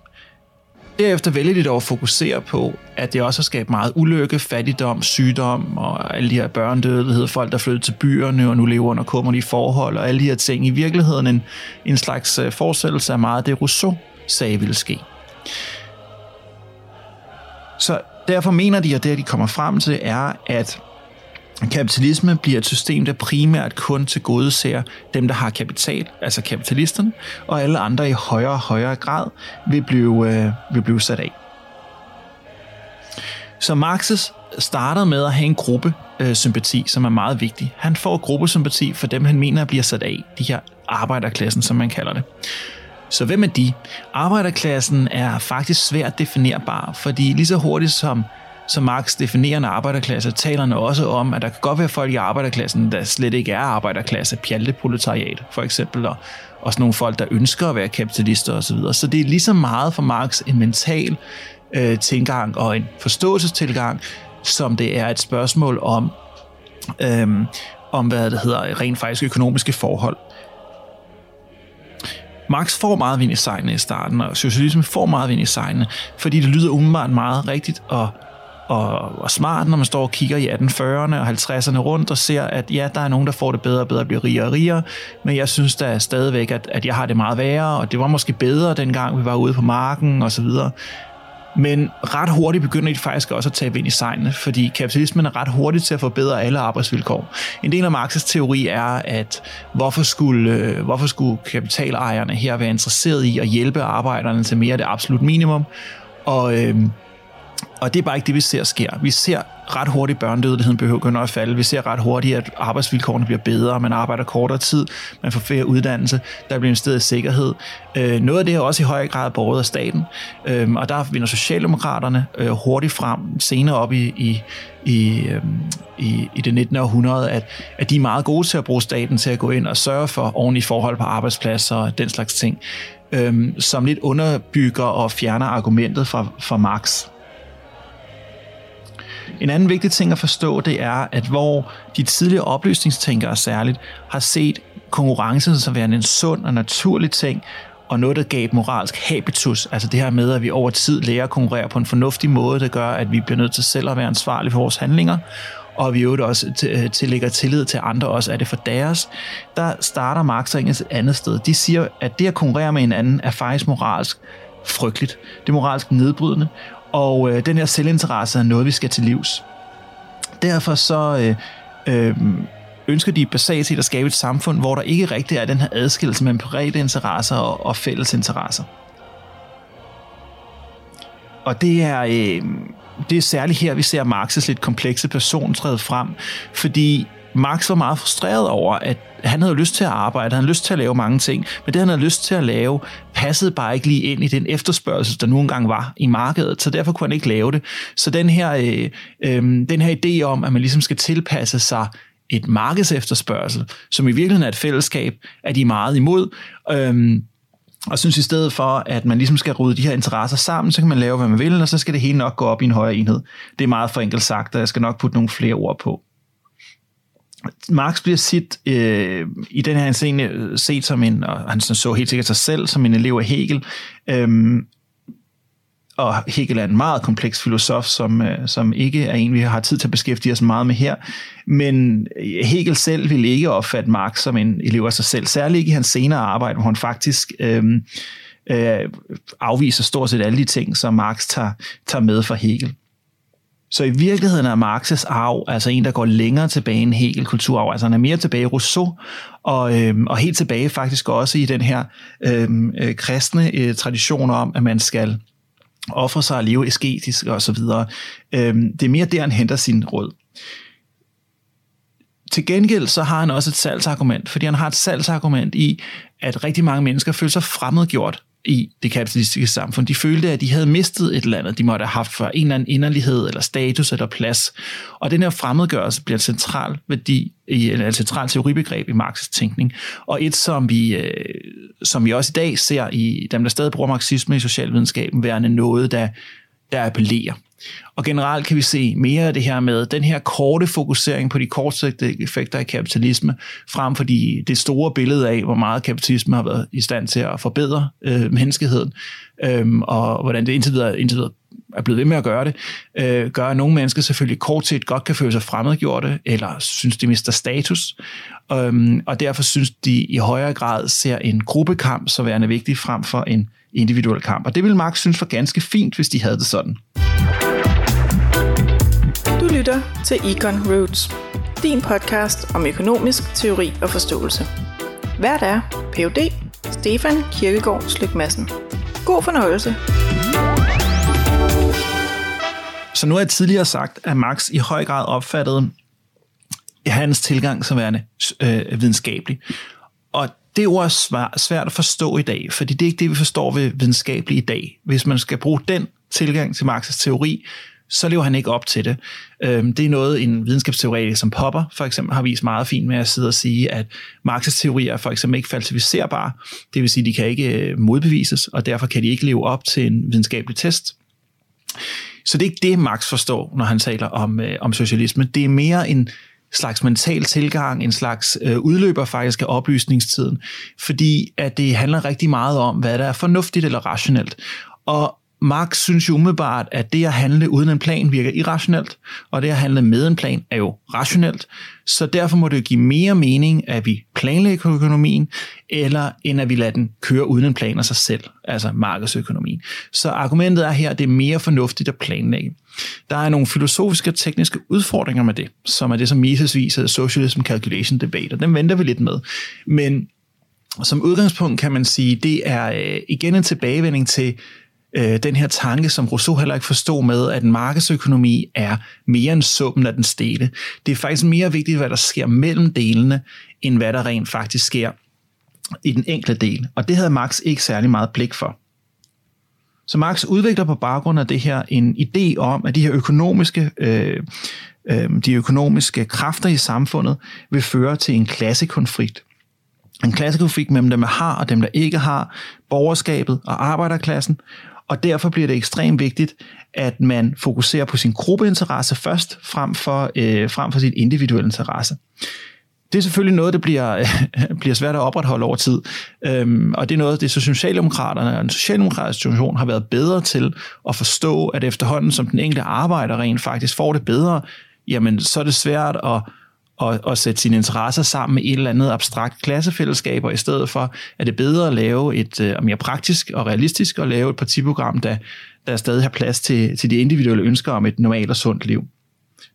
Derefter vælger de dog at fokusere på, at det også har skabt meget ulykke, fattigdom, sygdom og alle de her børnedødelighed, folk der flyttede til byerne og nu lever under kummerlige forhold og alle de her ting. I virkeligheden en, en slags øh, forestillelse af meget det Rousseau sagde ville ske. Så derfor mener de, at det, de kommer frem til, er, at Kapitalisme bliver et system, der primært kun til gode ser dem, der har kapital, altså kapitalisterne, og alle andre i højere og højere grad vil blive, øh, vil blive sat af. Så Marxes starter med at have en gruppe øh, sympati, som er meget vigtig. Han får gruppesympati for dem, han mener bliver sat af, de her arbejderklassen, som man kalder det. Så hvem er de? Arbejderklassen er faktisk svært definerbar, fordi lige så hurtigt som som Marx definerer arbejderklasse, taler han også om, at der kan godt være folk i arbejderklassen, der slet ikke er arbejderklasse, pjalteproletariat for eksempel, og også nogle folk, der ønsker at være kapitalister osv. Så, så det er lige så meget for Marx en mental øh, tilgang og en forståelsestilgang, som det er et spørgsmål om, øh, om hvad det hedder, rent faktisk økonomiske forhold. Marx får meget vind i sejlene i starten, og socialisme får meget vind i sejlene, fordi det lyder umiddelbart meget rigtigt og og, og smart, når man står og kigger i 1840'erne og 50'erne rundt og ser, at ja, der er nogen, der får det bedre og bedre, bliver rigere og rigere, men jeg synes da stadigvæk, at, at jeg har det meget værre, og det var måske bedre dengang, vi var ude på marken og så videre. Men ret hurtigt begynder de faktisk også at tage ind i sejlene, fordi kapitalismen er ret hurtigt til at forbedre alle arbejdsvilkår. En del af Marx's teori er, at hvorfor skulle, øh, hvorfor skulle kapitalejerne her være interesseret i at hjælpe arbejderne til mere af det absolut minimum, og, øh, og det er bare ikke det, vi ser sker. Vi ser ret hurtigt børnedødeligheden begynder at falde. Vi ser ret hurtigt, at arbejdsvilkårene bliver bedre. Man arbejder kortere tid. Man får flere uddannelse. Der bliver investeret i sikkerhed. Øh, noget af det er også i høj grad borget af staten. Øh, og der vinder Socialdemokraterne øh, hurtigt frem senere op i, i, i, øh, i, i det 19. århundrede, at, at de er meget gode til at bruge staten til at gå ind og sørge for ordentlige forhold på arbejdspladser og den slags ting, øh, som lidt underbygger og fjerner argumentet fra, fra Marx. En anden vigtig ting at forstå, det er, at hvor de tidligere oplysningstænkere særligt har set konkurrencen som værende en sund og naturlig ting, og noget, der gav moralsk habitus, altså det her med, at vi over tid lærer at konkurrere på en fornuftig måde, der gør, at vi bliver nødt til selv at være ansvarlige for vores handlinger, og vi øvrigt også øh, tillægger tillid til andre også, er det for deres, der starter Marx og et andet sted. De siger, at det at konkurrere med hinanden er faktisk moralsk frygteligt. Det er moralsk nedbrydende, og øh, den her selvinteresse er noget, vi skal til livs. Derfor så øh, øh, ønsker de basalt set at skabe et samfund, hvor der ikke rigtig er den her adskillelse mellem private interesser og, og fælles interesser. Og det er, øh, det er særligt her, vi ser Marx's lidt komplekse person træde frem, fordi Marx var meget frustreret over, at han havde lyst til at arbejde, han havde lyst til at lave mange ting, men det han havde lyst til at lave, passede bare ikke lige ind i den efterspørgsel, der nu engang var i markedet, så derfor kunne han ikke lave det. Så den her, øh, øh, den her idé om, at man ligesom skal tilpasse sig et markedsefterspørgsel, som i virkeligheden er et fællesskab, er de meget imod. Øh, og synes i stedet for, at man ligesom skal rydde de her interesser sammen, så kan man lave, hvad man vil, og så skal det hele nok gå op i en højere enhed. Det er meget forenkelt sagt, og jeg skal nok putte nogle flere ord på. Marx bliver sit, øh, i den her scene øh, set som en, og han så helt sikkert sig selv som en elev af Hegel, øh, og Hegel er en meget kompleks filosof, som, øh, som ikke er en, vi har tid til at beskæftige os meget med her. Men øh, Hegel selv ville ikke opfatte Marx som en elev af sig selv, særligt ikke i hans senere arbejde, hvor han faktisk øh, øh, afviser stort set alle de ting, som Marx tager, tager med fra Hegel. Så i virkeligheden er Marx's arv altså en, der går længere tilbage end Hegel kulturarv. Altså han er mere tilbage i Rousseau, og, øhm, og helt tilbage faktisk også i den her øhm, øh, kristne øh, tradition om, at man skal ofre sig og leve asketisk og så videre. Øhm, det er mere der, han henter sin råd. Til gengæld så har han også et salgsargument, fordi han har et salgsargument i, at rigtig mange mennesker føler sig fremmedgjort i det kapitalistiske samfund. De følte, at de havde mistet et eller andet, de måtte have haft for en eller anden inderlighed, eller status, eller plads. Og den her fremmedgørelse bliver en central værdi, en central teoribegreb i Marx' tænkning. Og et, som vi, øh, som vi også i dag ser i dem, der stadig bruger marxisme i socialvidenskaben, værende noget, der, der appellerer. Og generelt kan vi se mere af det her med den her korte fokusering på de kortsigtede effekter af kapitalisme, frem for de, det store billede af, hvor meget kapitalisme har været i stand til at forbedre øh, menneskeheden, øh, og hvordan det indtil videre, indtil videre er blevet ved med at gøre det, øh, gør, at nogle mennesker selvfølgelig kort set godt kan føle sig fremmedgjorte, eller synes, de mister status, øhm, og derfor synes de i højere grad ser en gruppekamp så værende vigtig frem for en individuel kamp. Og det vil Marx synes var ganske fint, hvis de havde det sådan Du lytter til Econ Roots, din podcast om økonomisk teori og forståelse. Hvert er Ph.D. Stefan Kirkegaard Slyk Madsen. God fornøjelse. Så nu har jeg tidligere sagt, at Marx i høj grad opfattede hans tilgang som værende øh, videnskabelig. Og det ord er svært at forstå i dag, fordi det er ikke det, vi forstår ved videnskabelig i dag. Hvis man skal bruge den tilgang til Marx's teori, så lever han ikke op til det. Øhm, det er noget, en videnskabsteori som Popper for eksempel har vist meget fint med at sidde og sige, at Marx's teorier er for eksempel ikke falsificerbare. Det vil sige, at de kan ikke øh, modbevises, og derfor kan de ikke leve op til en videnskabelig test. Så det er ikke det, Marx forstår, når han taler om, øh, om socialisme. Det er mere en slags mental tilgang, en slags øh, udløber faktisk af oplysningstiden, fordi at det handler rigtig meget om, hvad der er fornuftigt eller rationelt. Og Marx synes jo umiddelbart, at det at handle uden en plan virker irrationelt, og det at handle med en plan er jo rationelt. Så derfor må det jo give mere mening, at vi planlægger økonomien, eller end at vi lader den køre uden en plan af sig selv, altså markedsøkonomien. Så argumentet er her, at det er mere fornuftigt at planlægge. Der er nogle filosofiske og tekniske udfordringer med det, som er det, som Mises viser, Socialism Calculation Debate, og den venter vi lidt med. Men som udgangspunkt kan man sige, det er øh, igen en tilbagevending til øh, den her tanke, som Rousseau heller ikke forstod med, at en markedsøkonomi er mere end summen af den dele. Det er faktisk mere vigtigt, hvad der sker mellem delene, end hvad der rent faktisk sker i den enkelte del. Og det havde Marx ikke særlig meget blik for. Så Marx udvikler på baggrund af det her en idé om, at de her økonomiske, øh, øh, de økonomiske kræfter i samfundet vil føre til en klassekonflikt. En klassekonflikt mellem dem, der har og dem, der ikke har, borgerskabet og arbejderklassen, og derfor bliver det ekstremt vigtigt, at man fokuserer på sin gruppeinteresse først, frem for, øh, frem for sin individuelle interesse. Det er selvfølgelig noget, der bliver, øh, [laughs] bliver svært at opretholde over tid. Øhm, og det er noget, det så Socialdemokraterne og den socialdemokratiske situation har været bedre til at forstå, at efterhånden som den enkelte arbejder rent faktisk får det bedre, jamen så er det svært at og, og sætte sine interesser sammen med et eller andet abstrakt klassefællesskab, og i stedet for er det bedre at lave et uh, mere praktisk og realistisk at lave et partiprogram, der, der stadig har plads til, til de individuelle ønsker om et normalt og sundt liv.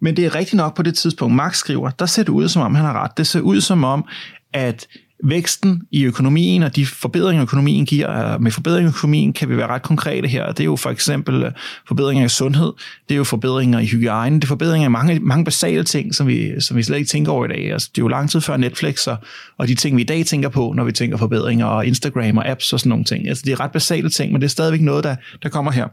Men det er rigtigt nok på det tidspunkt, Marx skriver, der ser det ud som om, han har ret. Det ser ud som om, at væksten i økonomien og de forbedringer, økonomien giver, øh, med forbedringer i økonomien kan vi være ret konkrete her. Det er jo for eksempel øh, forbedringer i sundhed, det er jo forbedringer i hygiejne, det er forbedringer i mange, mange basale ting, som vi, som vi slet ikke tænker over i dag. Altså, det er jo lang tid før Netflix og, og de ting, vi i dag tænker på, når vi tænker forbedringer og Instagram og apps og sådan nogle ting. Altså, det er ret basale ting, men det er stadigvæk noget, der, der kommer her.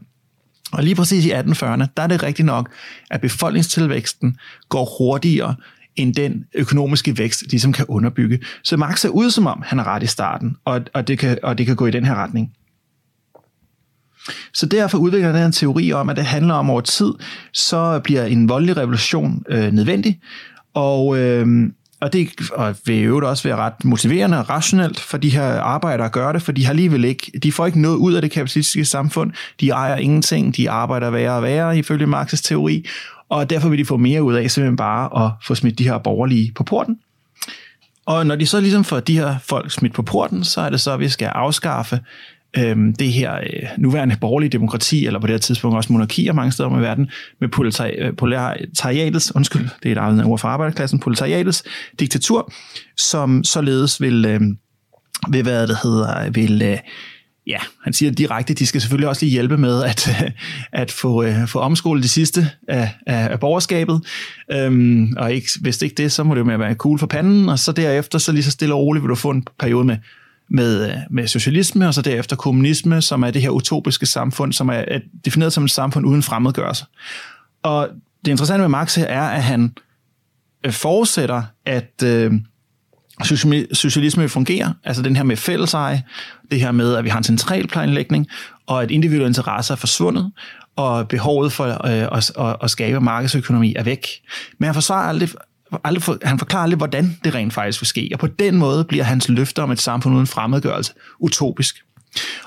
Og lige præcis i 1840'erne, der er det rigtigt nok, at befolkningstilvæksten går hurtigere end den økonomiske vækst ligesom kan underbygge. Så Marx ser ud som om, han er ret i starten, og, og, det, kan, og det kan gå i den her retning. Så derfor udvikler han en teori om, at det handler om over tid, så bliver en voldelig revolution øh, nødvendig, og, øh, og det og vil jo også være ret motiverende og rationelt for de her arbejdere at gøre det, for de har alligevel ikke, de får ikke noget ud af det kapitalistiske samfund, de ejer ingenting, de arbejder værre og værre ifølge Marx's teori, og derfor vil de få mere ud af simpelthen bare at få smidt de her borgerlige på porten. Og når de så ligesom får de her folk smidt på porten, så er det så, at vi skal afskaffe øh, det her øh, nuværende borgerlige demokrati, eller på det her tidspunkt også monarkier mange steder i verden, med proletariatets, øh, undskyld, det er et eget ord for arbejderklassen, proletariatets diktatur, som således vil, øh, vil hvad det hedder, vil øh, ja, han siger direkte, de skal selvfølgelig også lige hjælpe med at, [laughs] at få, øh, få omskolet de sidste af, af, af borgerskabet. Øhm, og ikke, hvis det ikke det, så må det jo være cool for panden, og så derefter, så lige så stille og roligt vil du få en periode med, med, øh, med socialisme, og så derefter kommunisme, som er det her utopiske samfund, som er defineret som et samfund uden fremmedgørelse. Og det interessante med Marx her er, at han fortsætter, forudsætter, at... Øh, socialisme fungerer, altså den her med fælleseje, det her med, at vi har en central planlægning, og at individuelle interesser er forsvundet, og behovet for øh, at, at, at skabe markedsøkonomi er væk. Men han forsvarer aldrig, aldrig for, han forklarer aldrig, hvordan det rent faktisk vil ske, og på den måde bliver hans løfter om et samfund uden fremmedgørelse utopisk.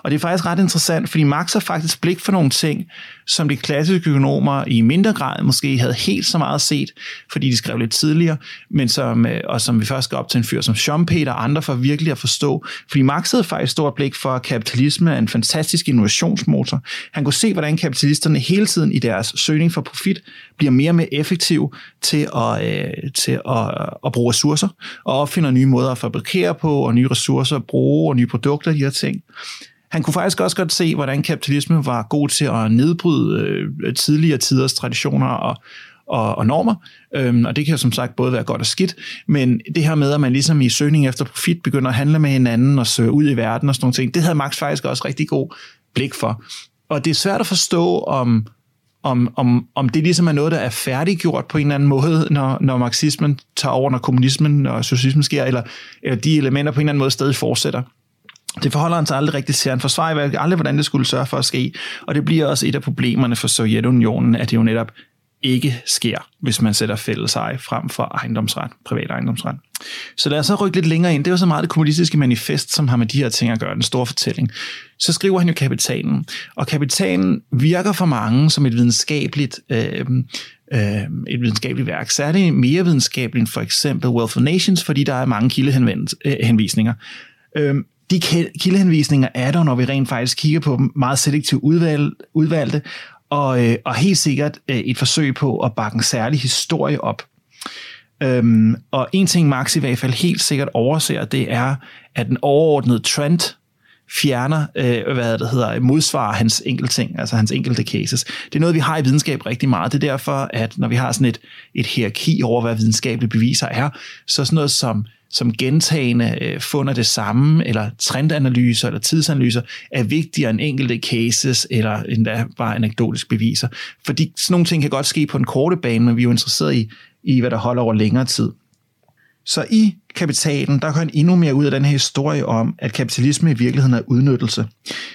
Og det er faktisk ret interessant, fordi Marx har faktisk blik for nogle ting, som de klassiske økonomer i mindre grad måske havde helt så meget set, fordi de skrev lidt tidligere, men som, øh, og som vi først skal op til en fyr som Schumpeter og andre for virkelig at forstå. Fordi Marx havde faktisk stort blik for, at kapitalisme er en fantastisk innovationsmotor. Han kunne se, hvordan kapitalisterne hele tiden i deres søgning for profit bliver mere og mere effektive til at, øh, til at, at bruge ressourcer og opfinder nye måder at fabrikere på og nye ressourcer at bruge og nye produkter, de her ting. Han kunne faktisk også godt se, hvordan kapitalismen var god til at nedbryde øh, tidligere tiders traditioner og, og, og normer, øhm, og det kan jo som sagt både være godt og skidt, men det her med, at man ligesom i søgning efter profit begynder at handle med hinanden og søge ud i verden og sådan nogle ting, det havde Max faktisk også rigtig god blik for. Og det er svært at forstå, om, om, om, om det ligesom er noget, der er færdiggjort på en eller anden måde, når, når marxismen tager over, når kommunismen og socialismen sker, eller, eller de elementer på en eller anden måde stadig fortsætter. Det forholder han sig aldrig rigtigt til. Han forsvarer aldrig, hvordan det skulle sørge for at ske. Og det bliver også et af problemerne for Sovjetunionen, at det jo netop ikke sker, hvis man sætter fælles eje frem for ejendomsret, privat ejendomsret. Så lad os så rykke lidt længere ind. Det er jo så meget det kommunistiske manifest, som har med de her ting at gøre, den store fortælling. Så skriver han jo kapitalen, og kapitalen virker for mange som et videnskabeligt, øh, øh, et videnskabeligt værk. Særligt mere videnskabeligt end for eksempel Wealth of Nations, fordi der er mange kildehenvisninger. Øh, de kildehenvisninger er der, når vi rent faktisk kigger på dem meget selektivt udvalg, udvalgte, og, øh, og helt sikkert øh, et forsøg på at bakke en særlig historie op. Øhm, og en ting Max i hvert fald helt sikkert overser, det er, at den overordnede trend fjerner, øh, hvad det hedder, modsvarer hans enkelte ting, altså hans enkelte cases. Det er noget, vi har i videnskab rigtig meget. Det er derfor, at når vi har sådan et, et hierarki over, hvad videnskabelige beviser er, så sådan noget som som gentagende øh, funder det samme, eller trendanalyser eller tidsanalyser, er vigtigere end enkelte cases, eller endda bare anekdotisk beviser. Fordi sådan nogle ting kan godt ske på en korte bane, men vi er jo interesseret i, i hvad der holder over længere tid. Så i kapitalen, der går han endnu mere ud af den her historie om, at kapitalisme i virkeligheden er udnyttelse.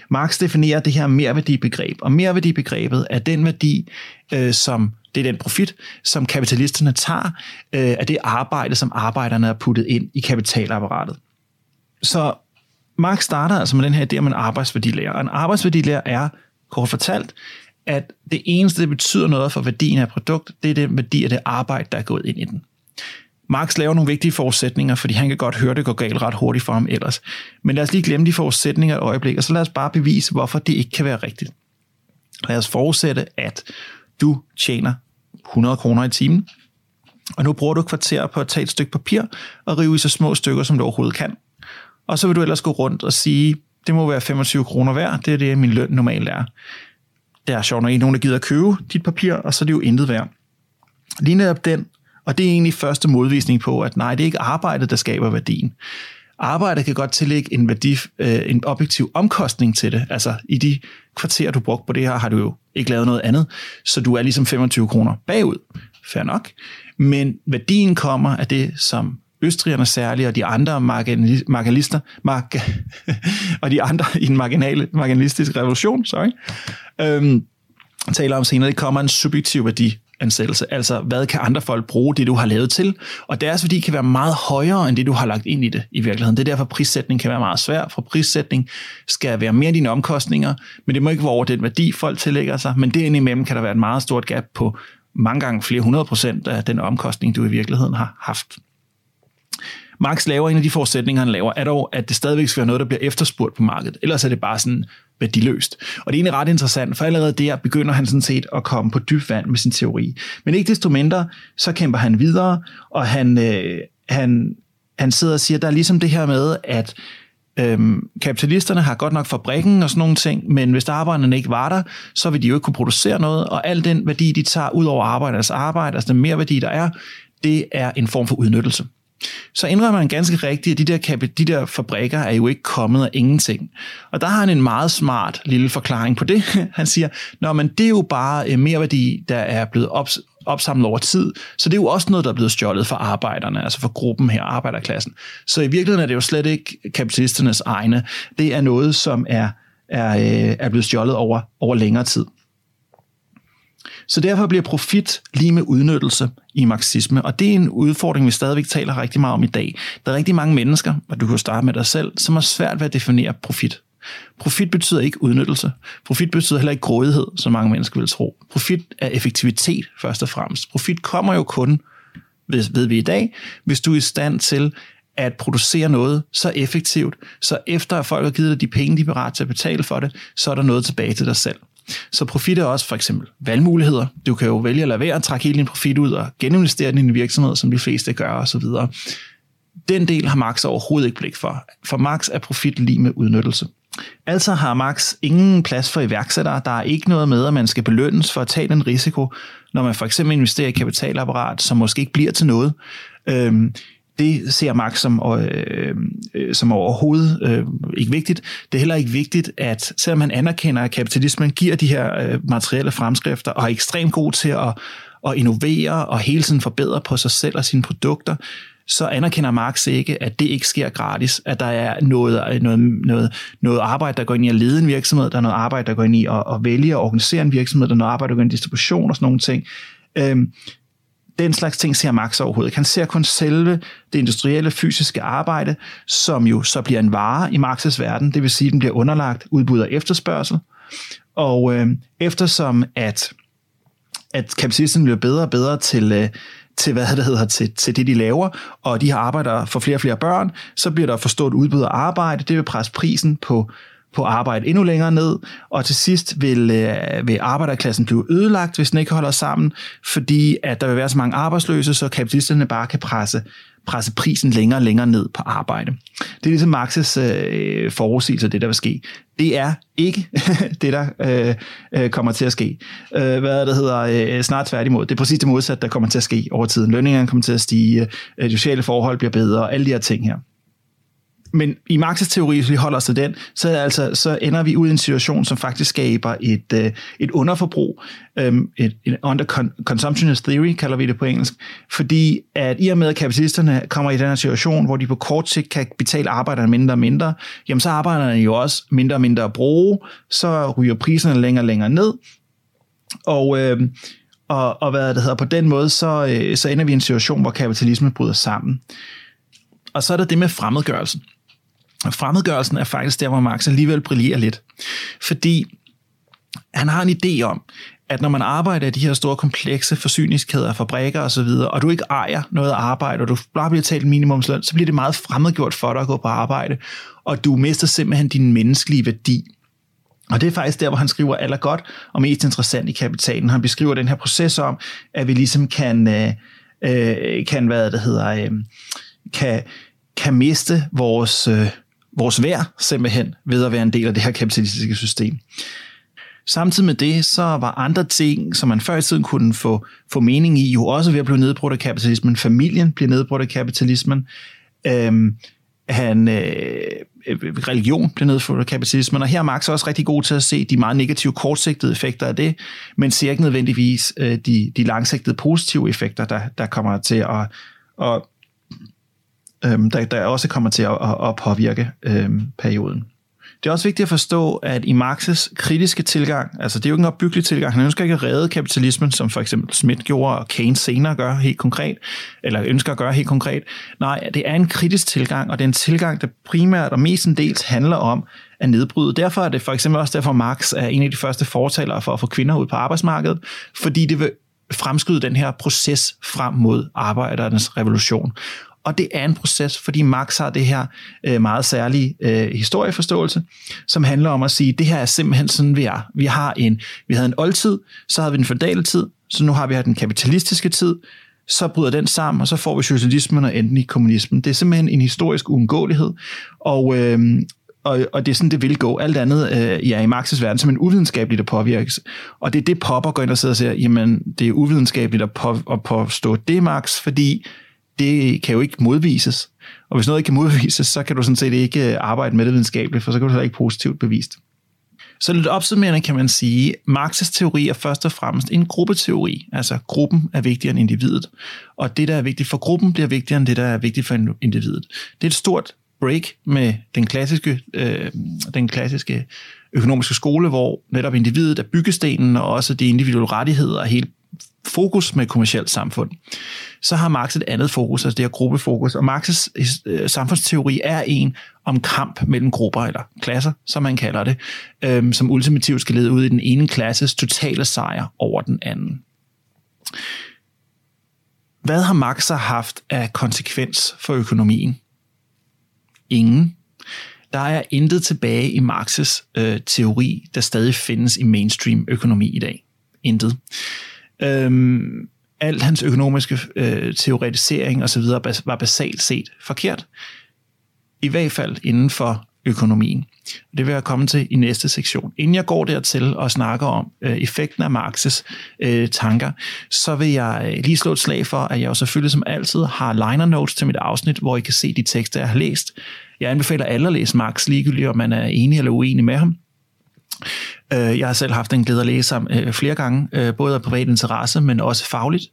Marx definerer det her merværdibegreb, og merværdibegrebet er den værdi, øh, som det er den profit, som kapitalisterne tager øh, af det arbejde, som arbejderne har puttet ind i kapitalapparatet. Så Marx starter altså med den her idé om en arbejdsværdilærer. Og en arbejdsværdilærer er, kort fortalt, at det eneste, det betyder noget for værdien af et produkt, det er den værdi af det arbejde, der er gået ind i den. Marx laver nogle vigtige forudsætninger, fordi han kan godt høre, det går galt ret hurtigt for ham ellers. Men lad os lige glemme de forudsætninger et øjeblik, og så lad os bare bevise, hvorfor det ikke kan være rigtigt. Lad os forudsætte, at du tjener 100 kroner i timen, og nu bruger du et kvarter på at tage et stykke papir og rive i så små stykker, som du overhovedet kan. Og så vil du ellers gå rundt og sige, det må være 25 kroner værd, det er det, min løn normalt er. Der er sjovt når ikke nogen, der gider at købe dit papir, og så er det jo intet værd. Lige netop den, og det er egentlig første modvisning på, at nej, det er ikke arbejdet, der skaber værdien. Arbejdet kan godt tillægge en, værdi, øh, en objektiv omkostning til det. Altså i de kvarterer, du brugte på det her, har du jo ikke lavet noget andet, så du er ligesom 25 kroner bagud. Fair nok. Men værdien kommer af det, som østrigerne særligt, og de andre marginalister, marg, [laughs] og de andre i den marginale, marginalistiske revolution, sorry, øhm, taler om senere, det kommer en subjektiv værdi ansættelse. Altså, hvad kan andre folk bruge det, du har lavet til? Og deres værdi kan være meget højere, end det, du har lagt ind i det i virkeligheden. Det er derfor, prissætning kan være meget svær, for prissætning skal være mere dine omkostninger, men det må ikke være over den værdi, folk tillægger sig. Men det indimellem kan der være et meget stort gap på mange gange flere hundrede procent af den omkostning, du i virkeligheden har haft. Marx laver en af de forudsætninger, han laver, er dog, at det stadigvæk skal være noget, der bliver efterspurgt på markedet. Ellers er det bare sådan værdiløst. Og det er egentlig ret interessant, for allerede der begynder han sådan set at komme på dyb vand med sin teori. Men ikke desto mindre, så kæmper han videre, og han, øh, han, han sidder og siger, der er ligesom det her med, at Øhm, kapitalisterne har godt nok fabrikken og sådan nogle ting, men hvis arbejderne ikke var der, så vil de jo ikke kunne producere noget, og al den værdi, de tager ud over arbejdernes arbejde, altså den mere værdi, der er, det er en form for udnyttelse. Så indrømmer han ganske rigtigt, at de der, de der fabrikker er jo ikke kommet af ingenting. Og der har han en meget smart lille forklaring på det. [laughs] Han siger, Nå, men det er jo bare øh, mere værdi, der er blevet opsamlet over tid. Så det er jo også noget, der er blevet stjålet for arbejderne, altså for gruppen her, arbejderklassen. Så i virkeligheden er det jo slet ikke kapitalisternes egne. Det er noget, som er, er, øh, er blevet stjålet over, over længere tid. Så derfor bliver profit lige med udnyttelse i marxisme, og det er en udfordring, vi stadigvæk taler rigtig meget om i dag. Der er rigtig mange mennesker, og du kan starte med dig selv, som har svært ved at definere profit. Profit betyder ikke udnyttelse. Profit betyder heller ikke grådighed, som mange mennesker vil tro. Profit er effektivitet først og fremmest. Profit kommer jo kun, ved vi i dag, hvis du er i stand til at producere noget så effektivt, så efter at folk har givet dig de penge, de er parat til at betale for det, så er der noget tilbage til dig selv. Så profit er også for eksempel valgmuligheder. Du kan jo vælge at lade være at trække hele din profit ud og geninvestere den i en virksomhed, som de fleste gør osv. Den del har Marx overhovedet ikke blik for. For Marx er profit lige med udnyttelse. Altså har Marx ingen plads for iværksættere. Der er ikke noget med, at man skal belønnes for at tage den risiko, når man for eksempel investerer i kapitalapparat, som måske ikke bliver til noget. Øhm, det ser Marx som, øh, øh, som overhovedet øh, ikke vigtigt. Det er heller ikke vigtigt, at selvom man anerkender, at kapitalismen giver de her øh, materielle fremskrifter og er ekstremt god til at, at innovere og hele tiden forbedre på sig selv og sine produkter, så anerkender Marx ikke, at det ikke sker gratis, at der er noget, øh, noget, noget, noget arbejde, der går ind i at lede en virksomhed, der er noget arbejde, der går ind i at, at vælge og organisere en virksomhed, der er noget arbejde, der går ind i distribution og sådan nogle ting. Øhm, den slags ting ser Marx overhovedet. Han ser kun selve det industrielle fysiske arbejde, som jo så bliver en vare i Marx's verden, det vil sige, at den bliver underlagt udbud og efterspørgsel. Og øh, eftersom at, at kapitalismen bliver bedre og bedre til, øh, til hvad det hedder, til, til det, de laver, og de har arbejder for flere og flere børn, så bliver der for stort udbud og arbejde. Det vil presse prisen på på arbejde endnu længere ned, og til sidst vil, øh, vil arbejderklassen blive ødelagt, hvis den ikke holder sammen, fordi at der vil være så mange arbejdsløse, så kapitalisterne bare kan presse, presse prisen længere og længere ned på arbejde. Det er ligesom Marx's øh, forudsigelse af det, der vil ske. Det er ikke [laughs] det, der øh, øh, kommer til at ske. Øh, hvad det hedder, øh, snart tværtimod. Det er præcis det modsatte, der kommer til at ske over tiden. Lønningerne kommer til at stige, øh, de sociale forhold bliver bedre, og alle de her ting her men i Marx's teori, hvis vi holder os til den, så, altså, så ender vi ud i en situation, som faktisk skaber et, øh, et underforbrug, øhm, et, et under consumptionist theory, kalder vi det på engelsk, fordi at i og med, at kapitalisterne kommer i den her situation, hvor de på kort sigt kan betale arbejderne mindre og mindre, jamen så arbejderne jo også mindre og mindre at bruge, så ryger priserne længere og længere ned, og, øh, og, og hvad det hedder, på den måde, så, øh, så ender vi i en situation, hvor kapitalismen bryder sammen. Og så er der det med fremmedgørelsen. Fremmedgørelsen er faktisk der, hvor Marx alligevel brillerer lidt. Fordi han har en idé om, at når man arbejder i de her store komplekse forsyningskæder, fabrikker osv., og du ikke ejer noget arbejde, og du bare bliver talt minimumsløn, så bliver det meget fremmedgjort for dig at gå på arbejde, og du mister simpelthen din menneskelige værdi. Og det er faktisk der, hvor han skriver aller godt og mest interessant i kapitalen. Han beskriver den her proces om, at vi ligesom kan, øh, øh kan hvad det hedder, øh, kan, kan miste vores, øh, vores værd simpelthen ved at være en del af det her kapitalistiske system. Samtidig med det, så var andre ting, som man før i tiden kunne få, få mening i, jo også ved at blive nedbrudt af kapitalismen. Familien blev nedbrudt af kapitalismen. Øhm, han, øh, øh religion blev nedbrudt af kapitalismen, og her er Marx også rigtig god til at se de meget negative kortsigtede effekter af det, men ser ikke nødvendigvis øh, de, de langsigtede positive effekter, der, der kommer til at, og, øhm, der, der også kommer til at, at påvirke øhm, perioden. Det er også vigtigt at forstå, at i Marx's kritiske tilgang, altså det er jo ikke en opbyggelig tilgang, han ønsker ikke at redde kapitalismen, som for eksempel Smith gjorde, og Keynes senere gør helt konkret, eller ønsker at gøre helt konkret. Nej, det er en kritisk tilgang, og det er en tilgang, der primært og mestendels handler om at nedbryde. Derfor er det for eksempel også derfor, Marx er en af de første fortalere for at få kvinder ud på arbejdsmarkedet, fordi det vil fremskyde den her proces frem mod arbejdernes revolution. Og det er en proces, fordi Marx har det her øh, meget særlige øh, historieforståelse, som handler om at sige, det her er simpelthen sådan, vi er. Vi, har en, vi havde en oldtid, så havde vi den feudale tid, så nu har vi her den kapitalistiske tid, så bryder den sammen, og så får vi socialismen og enten i kommunismen. Det er simpelthen en historisk uundgåelighed, og, øh, og, og det er sådan, det vil gå. Alt andet øh, ja, i Marx's verden som en uvidenskabeligt at påvirkes. Og det er det, Popper går ind og sidder og siger, jamen, det er uvidenskabeligt at, på, at påstå det, Marx, fordi det kan jo ikke modvises. Og hvis noget ikke kan modvises, så kan du sådan set ikke øh, arbejde med det videnskabeligt, for så kan du heller ikke positivt bevist. Så lidt opsummerende kan man sige, Marx's teori er først og fremmest en gruppeteori. Altså gruppen er vigtigere end individet. Og det, der er vigtigt for gruppen, bliver vigtigere end det, der er vigtigt for individet. Det er et stort break med den klassiske, øh, den klassiske økonomiske skole, hvor netop individet er byggestenen, og også de individuelle rettigheder og hele fokus med kommersielt samfund. Så har Marx et andet fokus, altså det her gruppefokus, og Marx's øh, samfundsteori er en om kamp mellem grupper, eller klasser, som man kalder det, øh, som ultimativt skal lede ud i den ene klasses totale sejr over den anden. Hvad har Marx så haft af konsekvens for økonomien? Ingen. Der er intet tilbage i Marx's øh, teori, der stadig findes i mainstream økonomi i dag. Intet. Øhm, alt hans økonomiske øh, teoretisering osv. var basalt set forkert. I hvert fald inden for økonomien. Det vil jeg komme til i næste sektion. Inden jeg går dertil og snakker om øh, effekten af Marx's øh, tanker, så vil jeg øh, lige slå et slag for, at jeg jo selvfølgelig som altid har liner notes til mit afsnit, hvor I kan se de tekster, jeg har læst. Jeg anbefaler alle at læse Marx, ligegyldigt om man er enig eller uenig med ham. Øh, jeg har selv haft en glæde at læse ham øh, flere gange, øh, både af privat interesse, men også fagligt.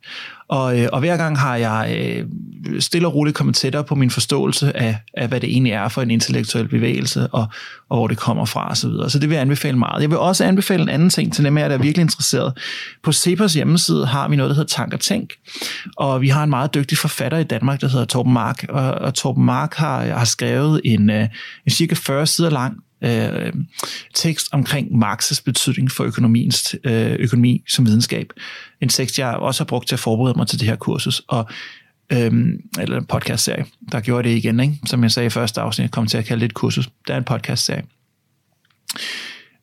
Og, øh, og hver gang har jeg stille og roligt kommet tættere på min forståelse af, af hvad det egentlig er for en intellektuel bevægelse, og, og hvor det kommer fra osv. Så, videre. så det vil jeg anbefale meget. Jeg vil også anbefale en anden ting til dem af der er virkelig interesseret. På CEPAs hjemmeside har vi noget, der hedder Tank og Tænk, og vi har en meget dygtig forfatter i Danmark, der hedder Torben Mark, og, og Torben Mark har, har skrevet en, en cirka 40 sider lang øh, tekst omkring Marx's betydning for økonomiens, øh, økonomi som videnskab. En tekst, jeg også har brugt til at forberede mig til det her kursus, og øhm, eller en podcastserie, der gjorde det igen, ikke? som jeg sagde i første afsnit, jeg kom til at kalde det et kursus. Det er en podcastserie.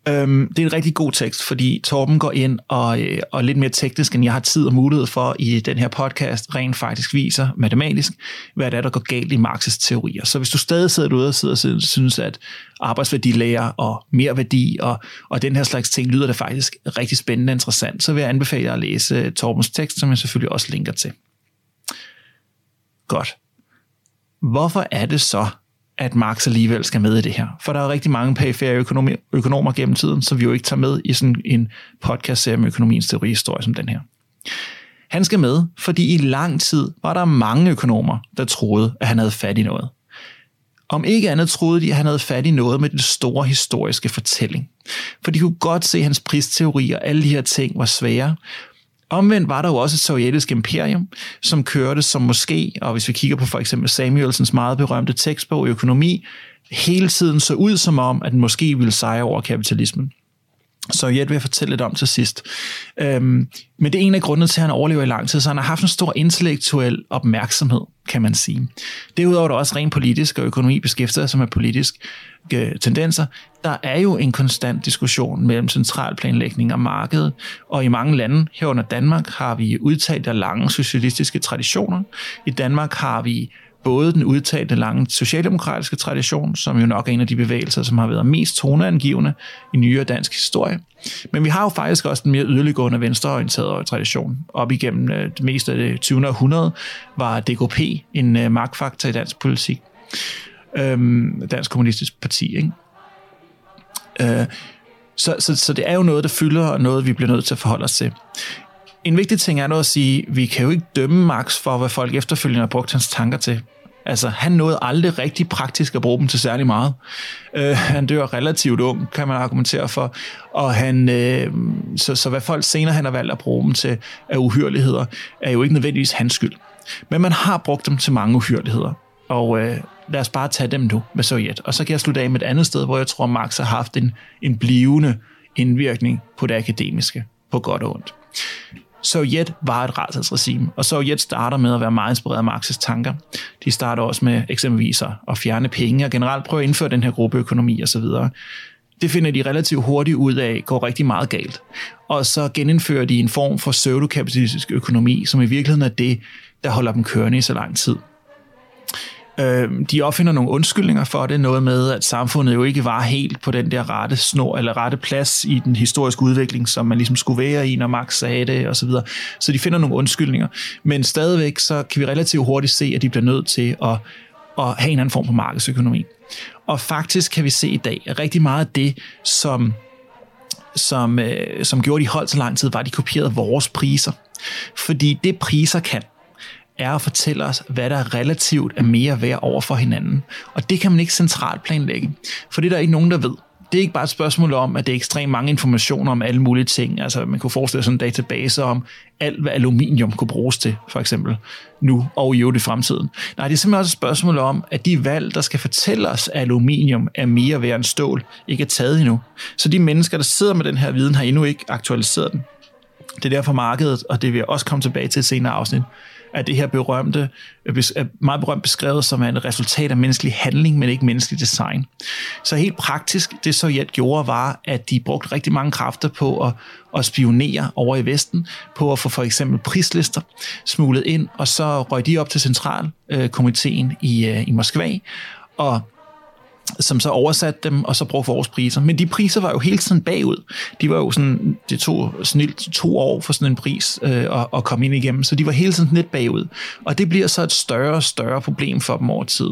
Øhm, det er en rigtig god tekst, fordi Torben går ind og, øh, og lidt mere teknisk, end jeg har tid og mulighed for i den her podcast, rent faktisk viser matematisk, hvad det er, der går galt i Marx's teorier. Så hvis du stadig sidder derude og sidder og synes, at arbejdsværdilærer og mere værdi og, og den her slags ting lyder det faktisk rigtig spændende og interessant, så vil jeg anbefale dig at læse øh, Torbens tekst, som jeg selvfølgelig også linker til. Godt. Hvorfor er det så, at Marx alligevel skal med i det her. For der er rigtig mange perifære økonomer, økonomer gennem tiden, som vi jo ikke tager med i sådan en podcast-serie om økonomiens teorihistorie som den her. Han skal med, fordi i lang tid var der mange økonomer, der troede, at han havde fat i noget. Om ikke andet troede de, at han havde fat i noget med den store historiske fortælling. For de kunne godt se, at hans pristeori og alle de her ting var svære, Omvendt var der jo også et sovjetisk imperium, som kørte som måske, og hvis vi kigger på for eksempel Samuelsens meget berømte tekstbog økonomi, hele tiden så ud som om, at den måske ville sejre over kapitalismen. Sovjet vil jeg fortælle lidt om til sidst. Øhm, men det er en af grundene til, at han overlever i lang tid, så han har haft en stor intellektuel opmærksomhed, kan man sige. Derudover er der også rent politisk, og økonomi beskæftiger sig med politiske øh, tendenser. Der er jo en konstant diskussion mellem centralplanlægning og markedet, og i mange lande, herunder Danmark, har vi udtalt af lange socialistiske traditioner. I Danmark har vi både den udtalte lange socialdemokratiske tradition, som jo nok er en af de bevægelser, som har været mest toneangivende i nyere dansk historie. Men vi har jo faktisk også den mere yderliggående venstreorienterede tradition. Op igennem øh, det meste af det 20. århundrede var DKP en øh, magtfaktor i dansk politik. Øhm, dansk Kommunistisk Parti, ikke? Øh, så, så, så det er jo noget, der fylder, og noget, vi bliver nødt til at forholde os til en vigtig ting er nu at sige, vi kan jo ikke dømme Marx for, hvad folk efterfølgende har brugt hans tanker til. Altså, han nåede aldrig rigtig praktisk at bruge dem til særlig meget. Øh, han dør relativt ung, kan man argumentere for. Og han, øh, så, så hvad folk senere han har valgt at bruge dem til af uhyrligheder, er jo ikke nødvendigvis hans skyld. Men man har brugt dem til mange uhyrligheder. Og øh, lad os bare tage dem nu med Sovjet. Og så kan jeg slutte af med et andet sted, hvor jeg tror, Marx har haft en, en blivende indvirkning på det akademiske, på godt og ondt. Sovjet var et rædselsregime, og Sovjet starter med at være meget inspireret af Marx's tanker. De starter også med eksempelvis at fjerne penge og generelt prøve at indføre den her gruppeøkonomi osv. Det finder de relativt hurtigt ud af, går rigtig meget galt. Og så genindfører de en form for pseudokapitalistisk økonomi, som i virkeligheden er det, der holder dem kørende i så lang tid. Øh, de opfinder nogle undskyldninger for det, noget med, at samfundet jo ikke var helt på den der rette snor, eller rette plads i den historiske udvikling, som man ligesom skulle være i, når Marx sagde det, osv. Så, videre. så de finder nogle undskyldninger. Men stadigvæk, så kan vi relativt hurtigt se, at de bliver nødt til at, at have en anden form for markedsøkonomi. Og faktisk kan vi se i dag, at rigtig meget af det, som som, øh, som gjorde de holdt så lang tid, var, at de kopierede vores priser. Fordi det priser kan, er at fortælle os, hvad der relativt er mere værd over for hinanden. Og det kan man ikke centralt planlægge, for det er der ikke nogen, der ved. Det er ikke bare et spørgsmål om, at det er ekstremt mange informationer om alle mulige ting. Altså man kunne forestille sig en database om alt, hvad aluminium kunne bruges til, for eksempel nu og i øvrigt i fremtiden. Nej, det er simpelthen også et spørgsmål om, at de valg, der skal fortælle os, at aluminium er mere værd end stål, ikke er taget endnu. Så de mennesker, der sidder med den her viden, har endnu ikke aktualiseret den. Det er derfor markedet, og det vil jeg også komme tilbage til et senere afsnit, er det her berømte, er meget berømt beskrevet som et resultat af menneskelig handling, men ikke menneskelig design. Så helt praktisk, det Sovjet gjorde, var, at de brugte rigtig mange kræfter på at, at spionere over i Vesten, på at få for eksempel prislister smuglet ind, og så røg de op til centralkomiteen øh, i, øh, i Moskva, og som så oversatte dem, og så brugte vores priser. Men de priser var jo hele tiden bagud. De var jo sådan, det tog snilt to år for sådan en pris øh, at, at komme ind igennem, så de var hele tiden lidt bagud. Og det bliver så et større og større problem for dem over tid.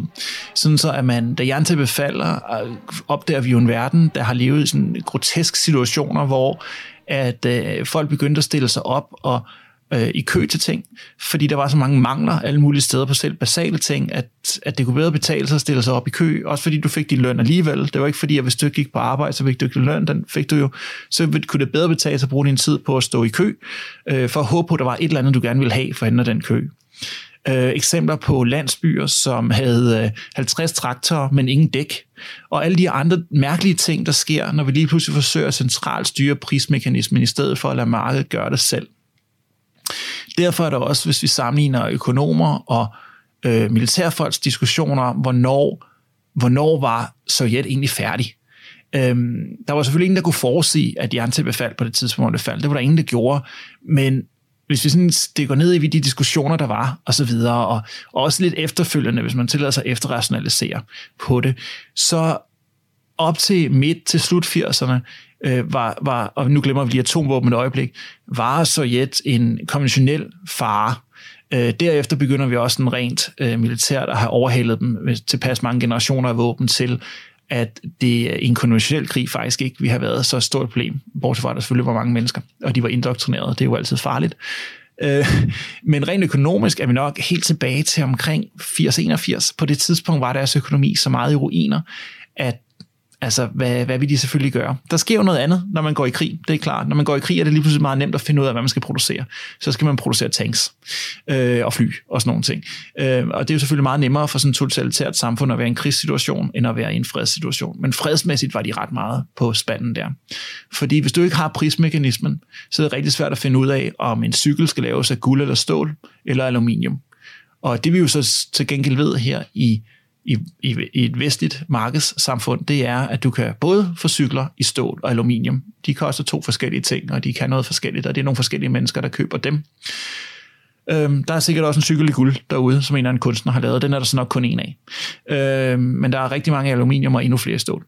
Sådan så, at man, da jerntæppet falder, øh, opdager vi jo en verden, der har levet i sådan groteske situationer, hvor at øh, folk begyndte at stille sig op og øh, i kø til ting, fordi der var så mange mangler alle mulige steder på selv basale ting, at, at det kunne bedre betale sig at stille sig op i kø, også fordi du fik din løn alligevel. Det var ikke fordi, at hvis du gik på arbejde, så fik du ikke din løn, den fik du jo. Så kunne det bedre betale sig at bruge din tid på at stå i kø, øh, for at håbe på, at der var et eller andet, du gerne ville have for at den kø. Øh, eksempler på landsbyer, som havde øh, 50 traktorer, men ingen dæk. Og alle de andre mærkelige ting, der sker, når vi lige pludselig forsøger at centralt styre prismekanismen, i stedet for at lade markedet gøre det selv. Derfor er der også, hvis vi sammenligner økonomer og øh, militærfolks diskussioner om, hvornår, hvornår var Sovjet egentlig færdig. Øhm, der var selvfølgelig ingen, der kunne forudsige, at jerntæppet faldt på det tidspunkt, det faldt. Det var der ingen, der gjorde. Men hvis vi sådan stikker ned i de diskussioner, der var, og så videre, og, og også lidt efterfølgende, hvis man tillader sig efterrationalisere på det, så op til midt til slut 80'erne, øh, var, var, og nu glemmer vi lige atomvåben et øjeblik, var Sovjet en konventionel fare. Øh, derefter begynder vi også en rent øh, militært at have overhalet dem med tilpas mange generationer af våben til, at det er en konventionel krig faktisk ikke vi har været så stort problem, bortset fra at der selvfølgelig var mange mennesker, og de var indoktrineret. Det er jo altid farligt. Øh, men rent økonomisk er vi nok helt tilbage til omkring 80-81. På det tidspunkt var deres økonomi så meget i ruiner, at Altså, hvad, hvad vil de selvfølgelig gøre? Der sker jo noget andet, når man går i krig. Det er klart. Når man går i krig, er det lige pludselig meget nemt at finde ud af, hvad man skal producere. Så skal man producere tanks øh, og fly og sådan nogle ting. Øh, og det er jo selvfølgelig meget nemmere for sådan et totalitært samfund at være i en krigssituation, end at være i en fredssituation. Men fredsmæssigt var de ret meget på spanden der. Fordi hvis du ikke har prismekanismen, så er det rigtig svært at finde ud af, om en cykel skal laves af guld eller stål eller aluminium. Og det vi jo så til gengæld ved her i i, i, i et vestligt markedssamfund, det er, at du kan både få cykler i stål og aluminium. De koster to forskellige ting, og de kan noget forskelligt, og det er nogle forskellige mennesker, der køber dem. Øhm, der er sikkert også en cykel i guld derude, som en eller anden kunstner har lavet. Den er der så nok kun en af. Øhm, men der er rigtig mange aluminium og endnu flere stål.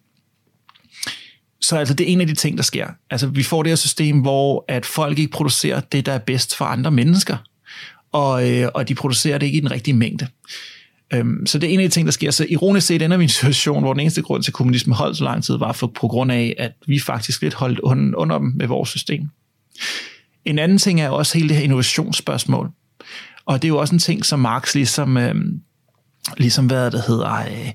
Så altså, det er en af de ting, der sker. Altså, vi får det her system, hvor at folk ikke producerer det, der er bedst for andre mennesker. Og, øh, og de producerer det ikke i den rigtige mængde. Øhm, så det er en af de ting, der sker. Så ironisk set ender vi i en situation, hvor den eneste grund til, at kommunismen holdt så lang tid, var for, på grund af, at vi faktisk lidt holdt under, under dem med vores system. En anden ting er også hele det her innovationsspørgsmål. Og det er jo også en ting, som Marx ligesom, øh, ligesom hvad det hedder, øh,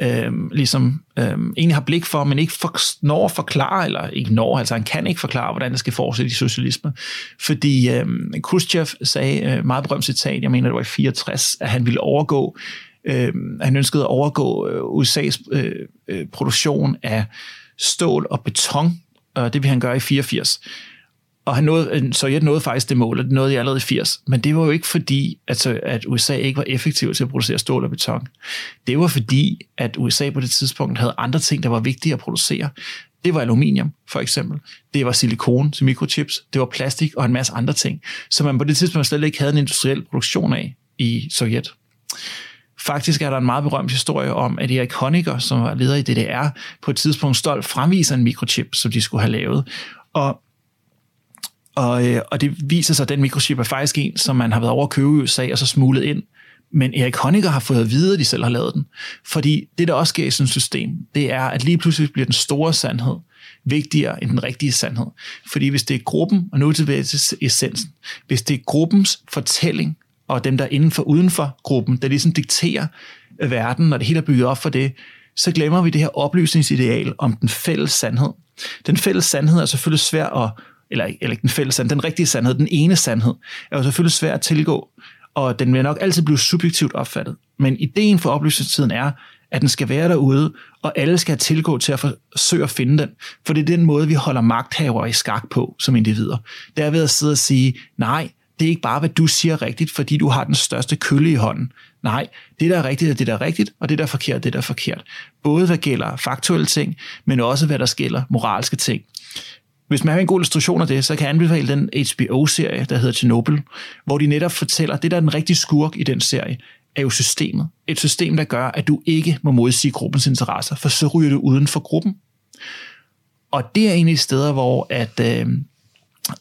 øh, ligesom øh, egentlig har blik for, men ikke for, når at forklare, eller ikke når, altså han kan ikke forklare, hvordan det skal fortsætte i socialisme. Fordi øh, Khrushchev sagde øh, meget berømt citat, jeg mener det var i 64, at han ville overgå, øh, han ønskede at overgå øh, USA's øh, øh, produktion af stål og beton, og det vil han gøre i 84. Og han nåede, øh, Sovjet nåede faktisk det mål, og det nåede de allerede i 80. Men det var jo ikke fordi, at, øh, at USA ikke var effektiv til at producere stål og beton. Det var fordi, at USA på det tidspunkt havde andre ting, der var vigtige at producere. Det var aluminium, for eksempel. Det var silikon til mikrochips. Det var plastik og en masse andre ting, som man på det tidspunkt slet ikke havde en industriel produktion af i Sovjet. Faktisk er der en meget berømt historie om, at Erik Honecker, som var leder i DDR, på et tidspunkt stolt fremviser en mikrochip, som de skulle have lavet. Og og, øh, og det viser sig, at den mikrochip er faktisk en, som man har været over at købe i USA og så smuglet ind. Men Erik Honecker har fået at vide, at de selv har lavet den. Fordi det, der også sker i sådan et system, det er, at lige pludselig bliver den store sandhed vigtigere end den rigtige sandhed. Fordi hvis det er gruppen, og nu tilbage til essensen, hvis det er gruppens fortælling, og dem, der er inden for uden for gruppen, der ligesom dikterer verden, når det hele er bygget op for det, så glemmer vi det her oplysningsideal om den fælles sandhed. Den fælles sandhed er selvfølgelig svær at eller, eller ikke den fælles sandhed, den rigtige sandhed, den ene sandhed, er jo selvfølgelig svær at tilgå, og den vil nok altid blive subjektivt opfattet. Men ideen for oplysningstiden er, at den skal være derude, og alle skal have tilgå til at forsøge at finde den. For det er den måde, vi holder magthaver i skak på som individer. Det er ved at sidde og sige, nej, det er ikke bare, hvad du siger rigtigt, fordi du har den største kølle i hånden. Nej, det der er rigtigt er det, der er rigtigt, og det der er forkert, det der er forkert. Både hvad gælder faktuelle ting, men også hvad der gælder moralske ting. Hvis man har en god illustration af det, så kan jeg anbefale den HBO-serie, der hedder Chernobyl, hvor de netop fortæller, at det der er den rigtige skurk i den serie, er jo systemet. Et system, der gør, at du ikke må modsige gruppens interesser, for så ryger du uden for gruppen. Og det er egentlig steder, hvor at, øh,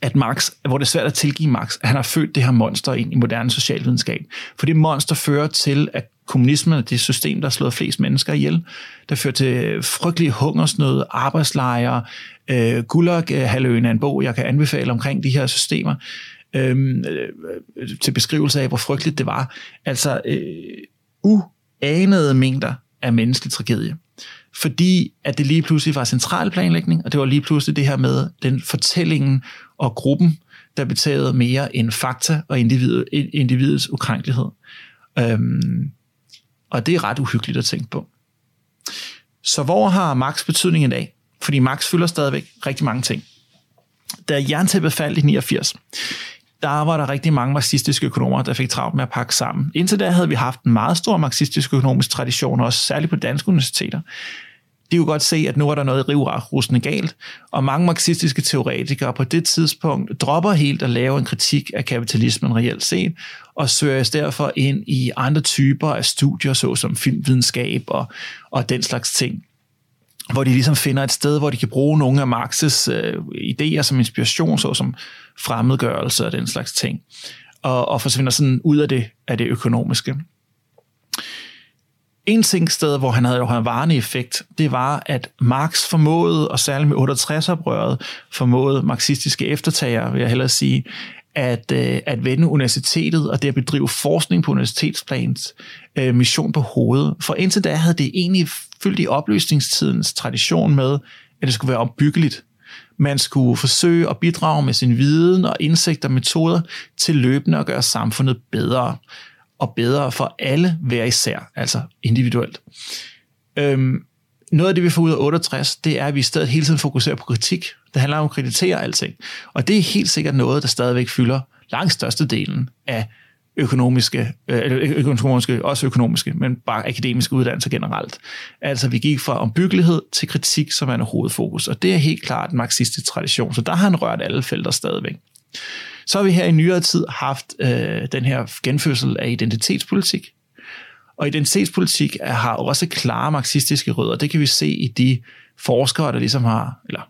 at Marx, hvor det er svært at tilgive Marx, at han har født det her monster ind i moderne socialvidenskab. For det monster fører til, at kommunismen er det system, der har slået flest mennesker ihjel, der fører til frygtelig hungersnød, arbejdslejre, øh, Gulag-halvøen er en bog, jeg kan anbefale omkring de her systemer, øhm, øh, til beskrivelse af, hvor frygteligt det var. Altså øh, uanede mængder af menneskelig tragedie. Fordi at det lige pludselig var central planlægning, og det var lige pludselig det her med den fortællingen og gruppen, der betalte mere end fakta og individ, individets ukrænkelighed. Øhm, og det er ret uhyggeligt at tænke på. Så hvor har Max betydning i dag? Fordi Max fylder stadigvæk rigtig mange ting. Da jerntæppet faldt i 89, der var der rigtig mange marxistiske økonomer, der fik travlt med at pakke sammen. Indtil da havde vi haft en meget stor marxistisk økonomisk tradition, også særligt på danske universiteter. De kunne godt se, at nu er der noget rivrusende galt, og mange marxistiske teoretikere på det tidspunkt dropper helt at lave en kritik af kapitalismen reelt set, og søger derfor ind i andre typer af studier, såsom filmvidenskab og, og den slags ting hvor de ligesom finder et sted, hvor de kan bruge nogle af Marx's øh, idéer som inspiration, såsom fremmedgørelse og den slags ting, og, og forsvinder sådan ud af det, af det økonomiske. En ting sted, hvor han havde jo en varende effekt, det var, at Marx formåede, og særligt med 68-oprøret, formåede marxistiske eftertager, vil jeg hellere sige, at, øh, at vende universitetet og det at bedrive forskning på universitetsplans øh, mission på hovedet. For indtil da havde det egentlig fyldt i opløsningstidens tradition med, at det skulle være opbyggeligt. Man skulle forsøge at bidrage med sin viden og indsigt og metoder til løbende at gøre samfundet bedre. Og bedre for alle hver især, altså individuelt. Øhm, noget af det, vi får ud af 68, det er, at vi i stedet hele tiden fokuserer på kritik. Det handler om at kreditere alting. Og det er helt sikkert noget, der stadigvæk fylder langt størstedelen af økonomiske, øh, økonomiske, også økonomiske, men bare akademiske uddannelser generelt. Altså vi gik fra ombyggelighed til kritik, som er en hovedfokus, og det er helt klart en marxistisk tradition, så der har han rørt alle felter stadigvæk. Så har vi her i nyere tid haft øh, den her genfødsel af identitetspolitik, og identitetspolitik har også klare marxistiske rødder. Det kan vi se i de forskere, der ligesom har, eller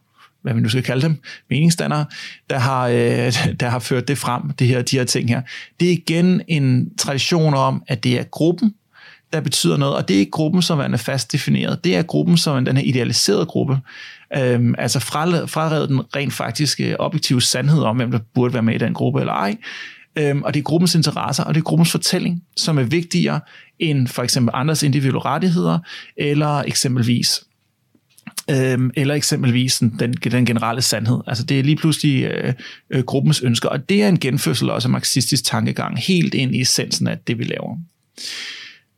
hvad vi nu skal kalde dem, meningsdannere, der har, øh, [laughs] der har ført det frem, det her, de her ting her. Det er igen en tradition om, at det er gruppen, der betyder noget, og det er ikke gruppen, som er fast defineret. Det er gruppen, som er den her idealiserede gruppe, øhm, altså frarevet den rent faktiske øh, objektive sandhed om, hvem der burde være med i den gruppe eller ej. Øhm, og det er gruppens interesser, og det er gruppens fortælling, som er vigtigere end for eksempel andres individuelle rettigheder, eller eksempelvis øhm, eller eksempelvis den, den generelle sandhed. Altså det er lige pludselig øh, øh, gruppens ønsker, og det er en genfødsel også af marxistisk tankegang, helt ind i essensen af det, vi laver.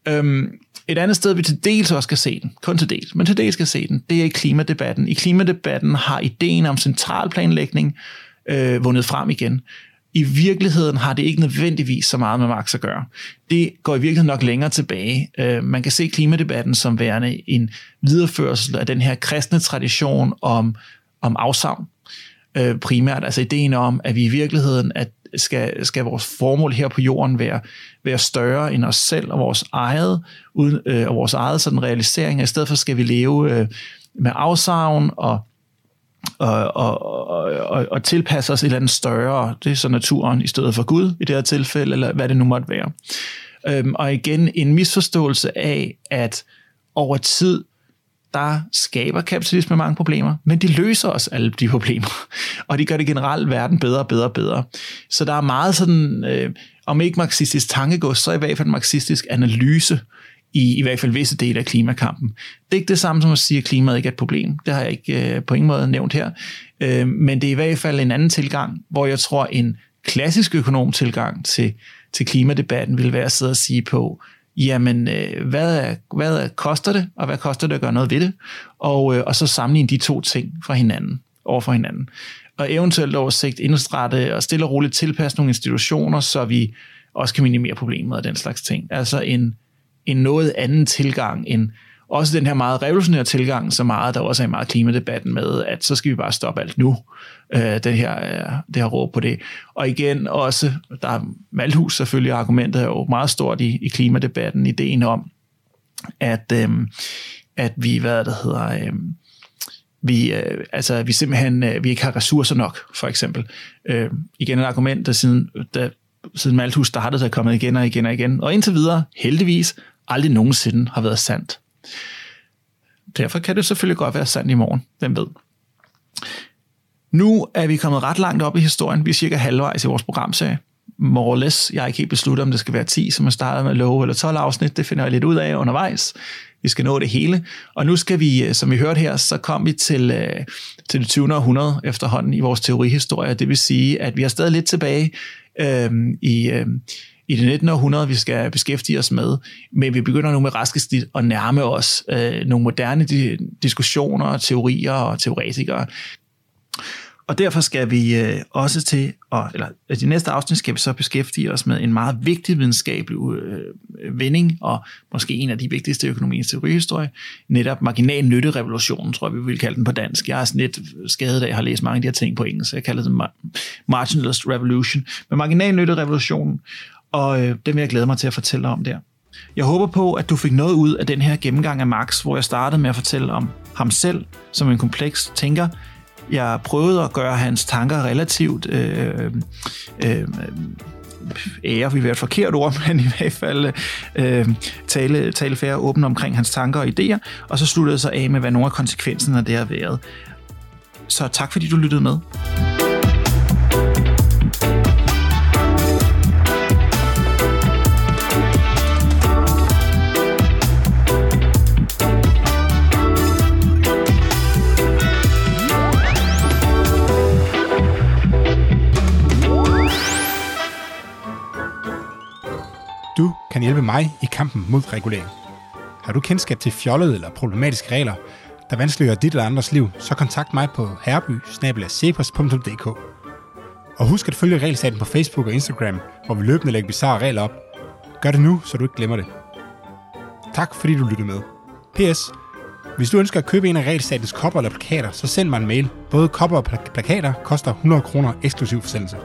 Øhm, et andet sted, vi til dels også skal se den, kun til dels, men til dels skal se den, det er i klimadebatten. I klimadebatten har ideen om centralplanlægning øh, vundet frem igen i virkeligheden har det ikke nødvendigvis så meget med Marx at gøre. Det går i virkeligheden nok længere tilbage. Øh, man kan se klimadebatten som værende en videreførsel af den her kristne tradition om, om afsavn. Øh, primært altså ideen om, at vi i virkeligheden at skal, skal vores formål her på jorden være, være større end os selv og vores eget, uden, øh, og vores eget sådan realisering. I stedet for skal vi leve øh, med afsavn og og, og, og, og tilpasse os et eller andet større, det er så naturen i stedet for Gud i det her tilfælde, eller hvad det nu måtte være. Øhm, og igen en misforståelse af, at over tid, der skaber kapitalisme mange problemer, men de løser os alle de problemer, [laughs] og de gør det generelt verden bedre og bedre og bedre. Så der er meget sådan, øh, om ikke marxistisk tankegods, så i hvert fald marxistisk analyse i i hvert fald visse dele af klimakampen. Det er ikke det samme som at sige, at klimaet ikke er et problem. Det har jeg ikke øh, på ingen måde nævnt her. Øh, men det er i hvert fald en anden tilgang, hvor jeg tror, en klassisk økonom tilgang til, til klimadebatten vil være at sidde og sige på, jamen, øh, hvad, er, hvad er, koster det, og hvad koster det at gøre noget ved det? Og, øh, og så sammenligne de to ting fra hinanden, over for hinanden. Og eventuelt over sigt indstrette og stille og roligt tilpasse nogle institutioner, så vi også kan minimere problemet og den slags ting. Altså en en noget anden tilgang end også den her meget revolutionære tilgang, så meget, der også er meget klimadebatten med, at så skal vi bare stoppe alt nu, øh, det, her, øh, det her råb på det. Og igen også, der er Malthus selvfølgelig, argumentet er jo meget stort i, i klimadebatten, ideen om, at, øh, at vi, hvad det hedder, øh, vi, øh, altså, vi simpelthen øh, vi ikke har ressourcer nok, for eksempel. Øh, igen et argument, der siden, der, siden Malthus startede, er kommet igen og igen og igen. Og indtil videre, heldigvis, aldrig nogensinde har været sandt. Derfor kan det selvfølgelig godt være sandt i morgen, hvem ved. Nu er vi kommet ret langt op i historien. Vi er cirka halvvejs i vores programserie. More or less. Jeg har ikke helt besluttet, om det skal være 10, som jeg startede med love, eller 12 afsnit. Det finder jeg lidt ud af undervejs. Vi skal nå det hele. Og nu skal vi, øh, som vi hørte her, så kom vi til, øh, til det 20. århundrede efterhånden i vores teorihistorie. Det vil sige, at vi er stadig lidt tilbage øh, i, øh, i det 19. århundrede, vi skal beskæftige os med, men vi begynder nu med raskest at nærme os øh, nogle moderne diskussioner, teorier og teoretikere. Og derfor skal vi øh, også til, og, eller i de næste afsnit skal vi så beskæftige os med en meget vigtig videnskabelig øh, vending, og måske en af de vigtigste økonomiske teorihistorie, netop marginal nytterevolutionen, tror jeg, vi vil kalde den på dansk. Jeg er sådan lidt skadet af, at jeg har læst mange af de her ting på engelsk, jeg kalder den marginalist revolution. Men marginal nytterevolutionen, og øh, det vil jeg glæde mig til at fortælle om der. Jeg håber på, at du fik noget ud af den her gennemgang af Marx, hvor jeg startede med at fortælle om ham selv som en kompleks tænker. Jeg prøvede at gøre hans tanker relativt øh, øh, øh ære, vi være et forkert ord, [laughs] men i hvert fald øh, tale, tale færre åben omkring hans tanker og idéer, og så sluttede jeg så af med, hvad nogle af konsekvenserne af det har været. Så tak fordi du lyttede med. Du kan hjælpe mig i kampen mod regulering. Har du kendskab til fjollede eller problematiske regler, der vanskeliggør dit eller andres liv, så kontakt mig på herby Og husk at følge Regelstaten på Facebook og Instagram, hvor vi løbende lægger bizarre regler op. Gør det nu, så du ikke glemmer det. Tak fordi du lyttede med. P.S. Hvis du ønsker at købe en af Regelstatens kopper eller plakater, så send mig en mail. Både kopper og plakater koster 100 kroner eksklusiv forsendelse.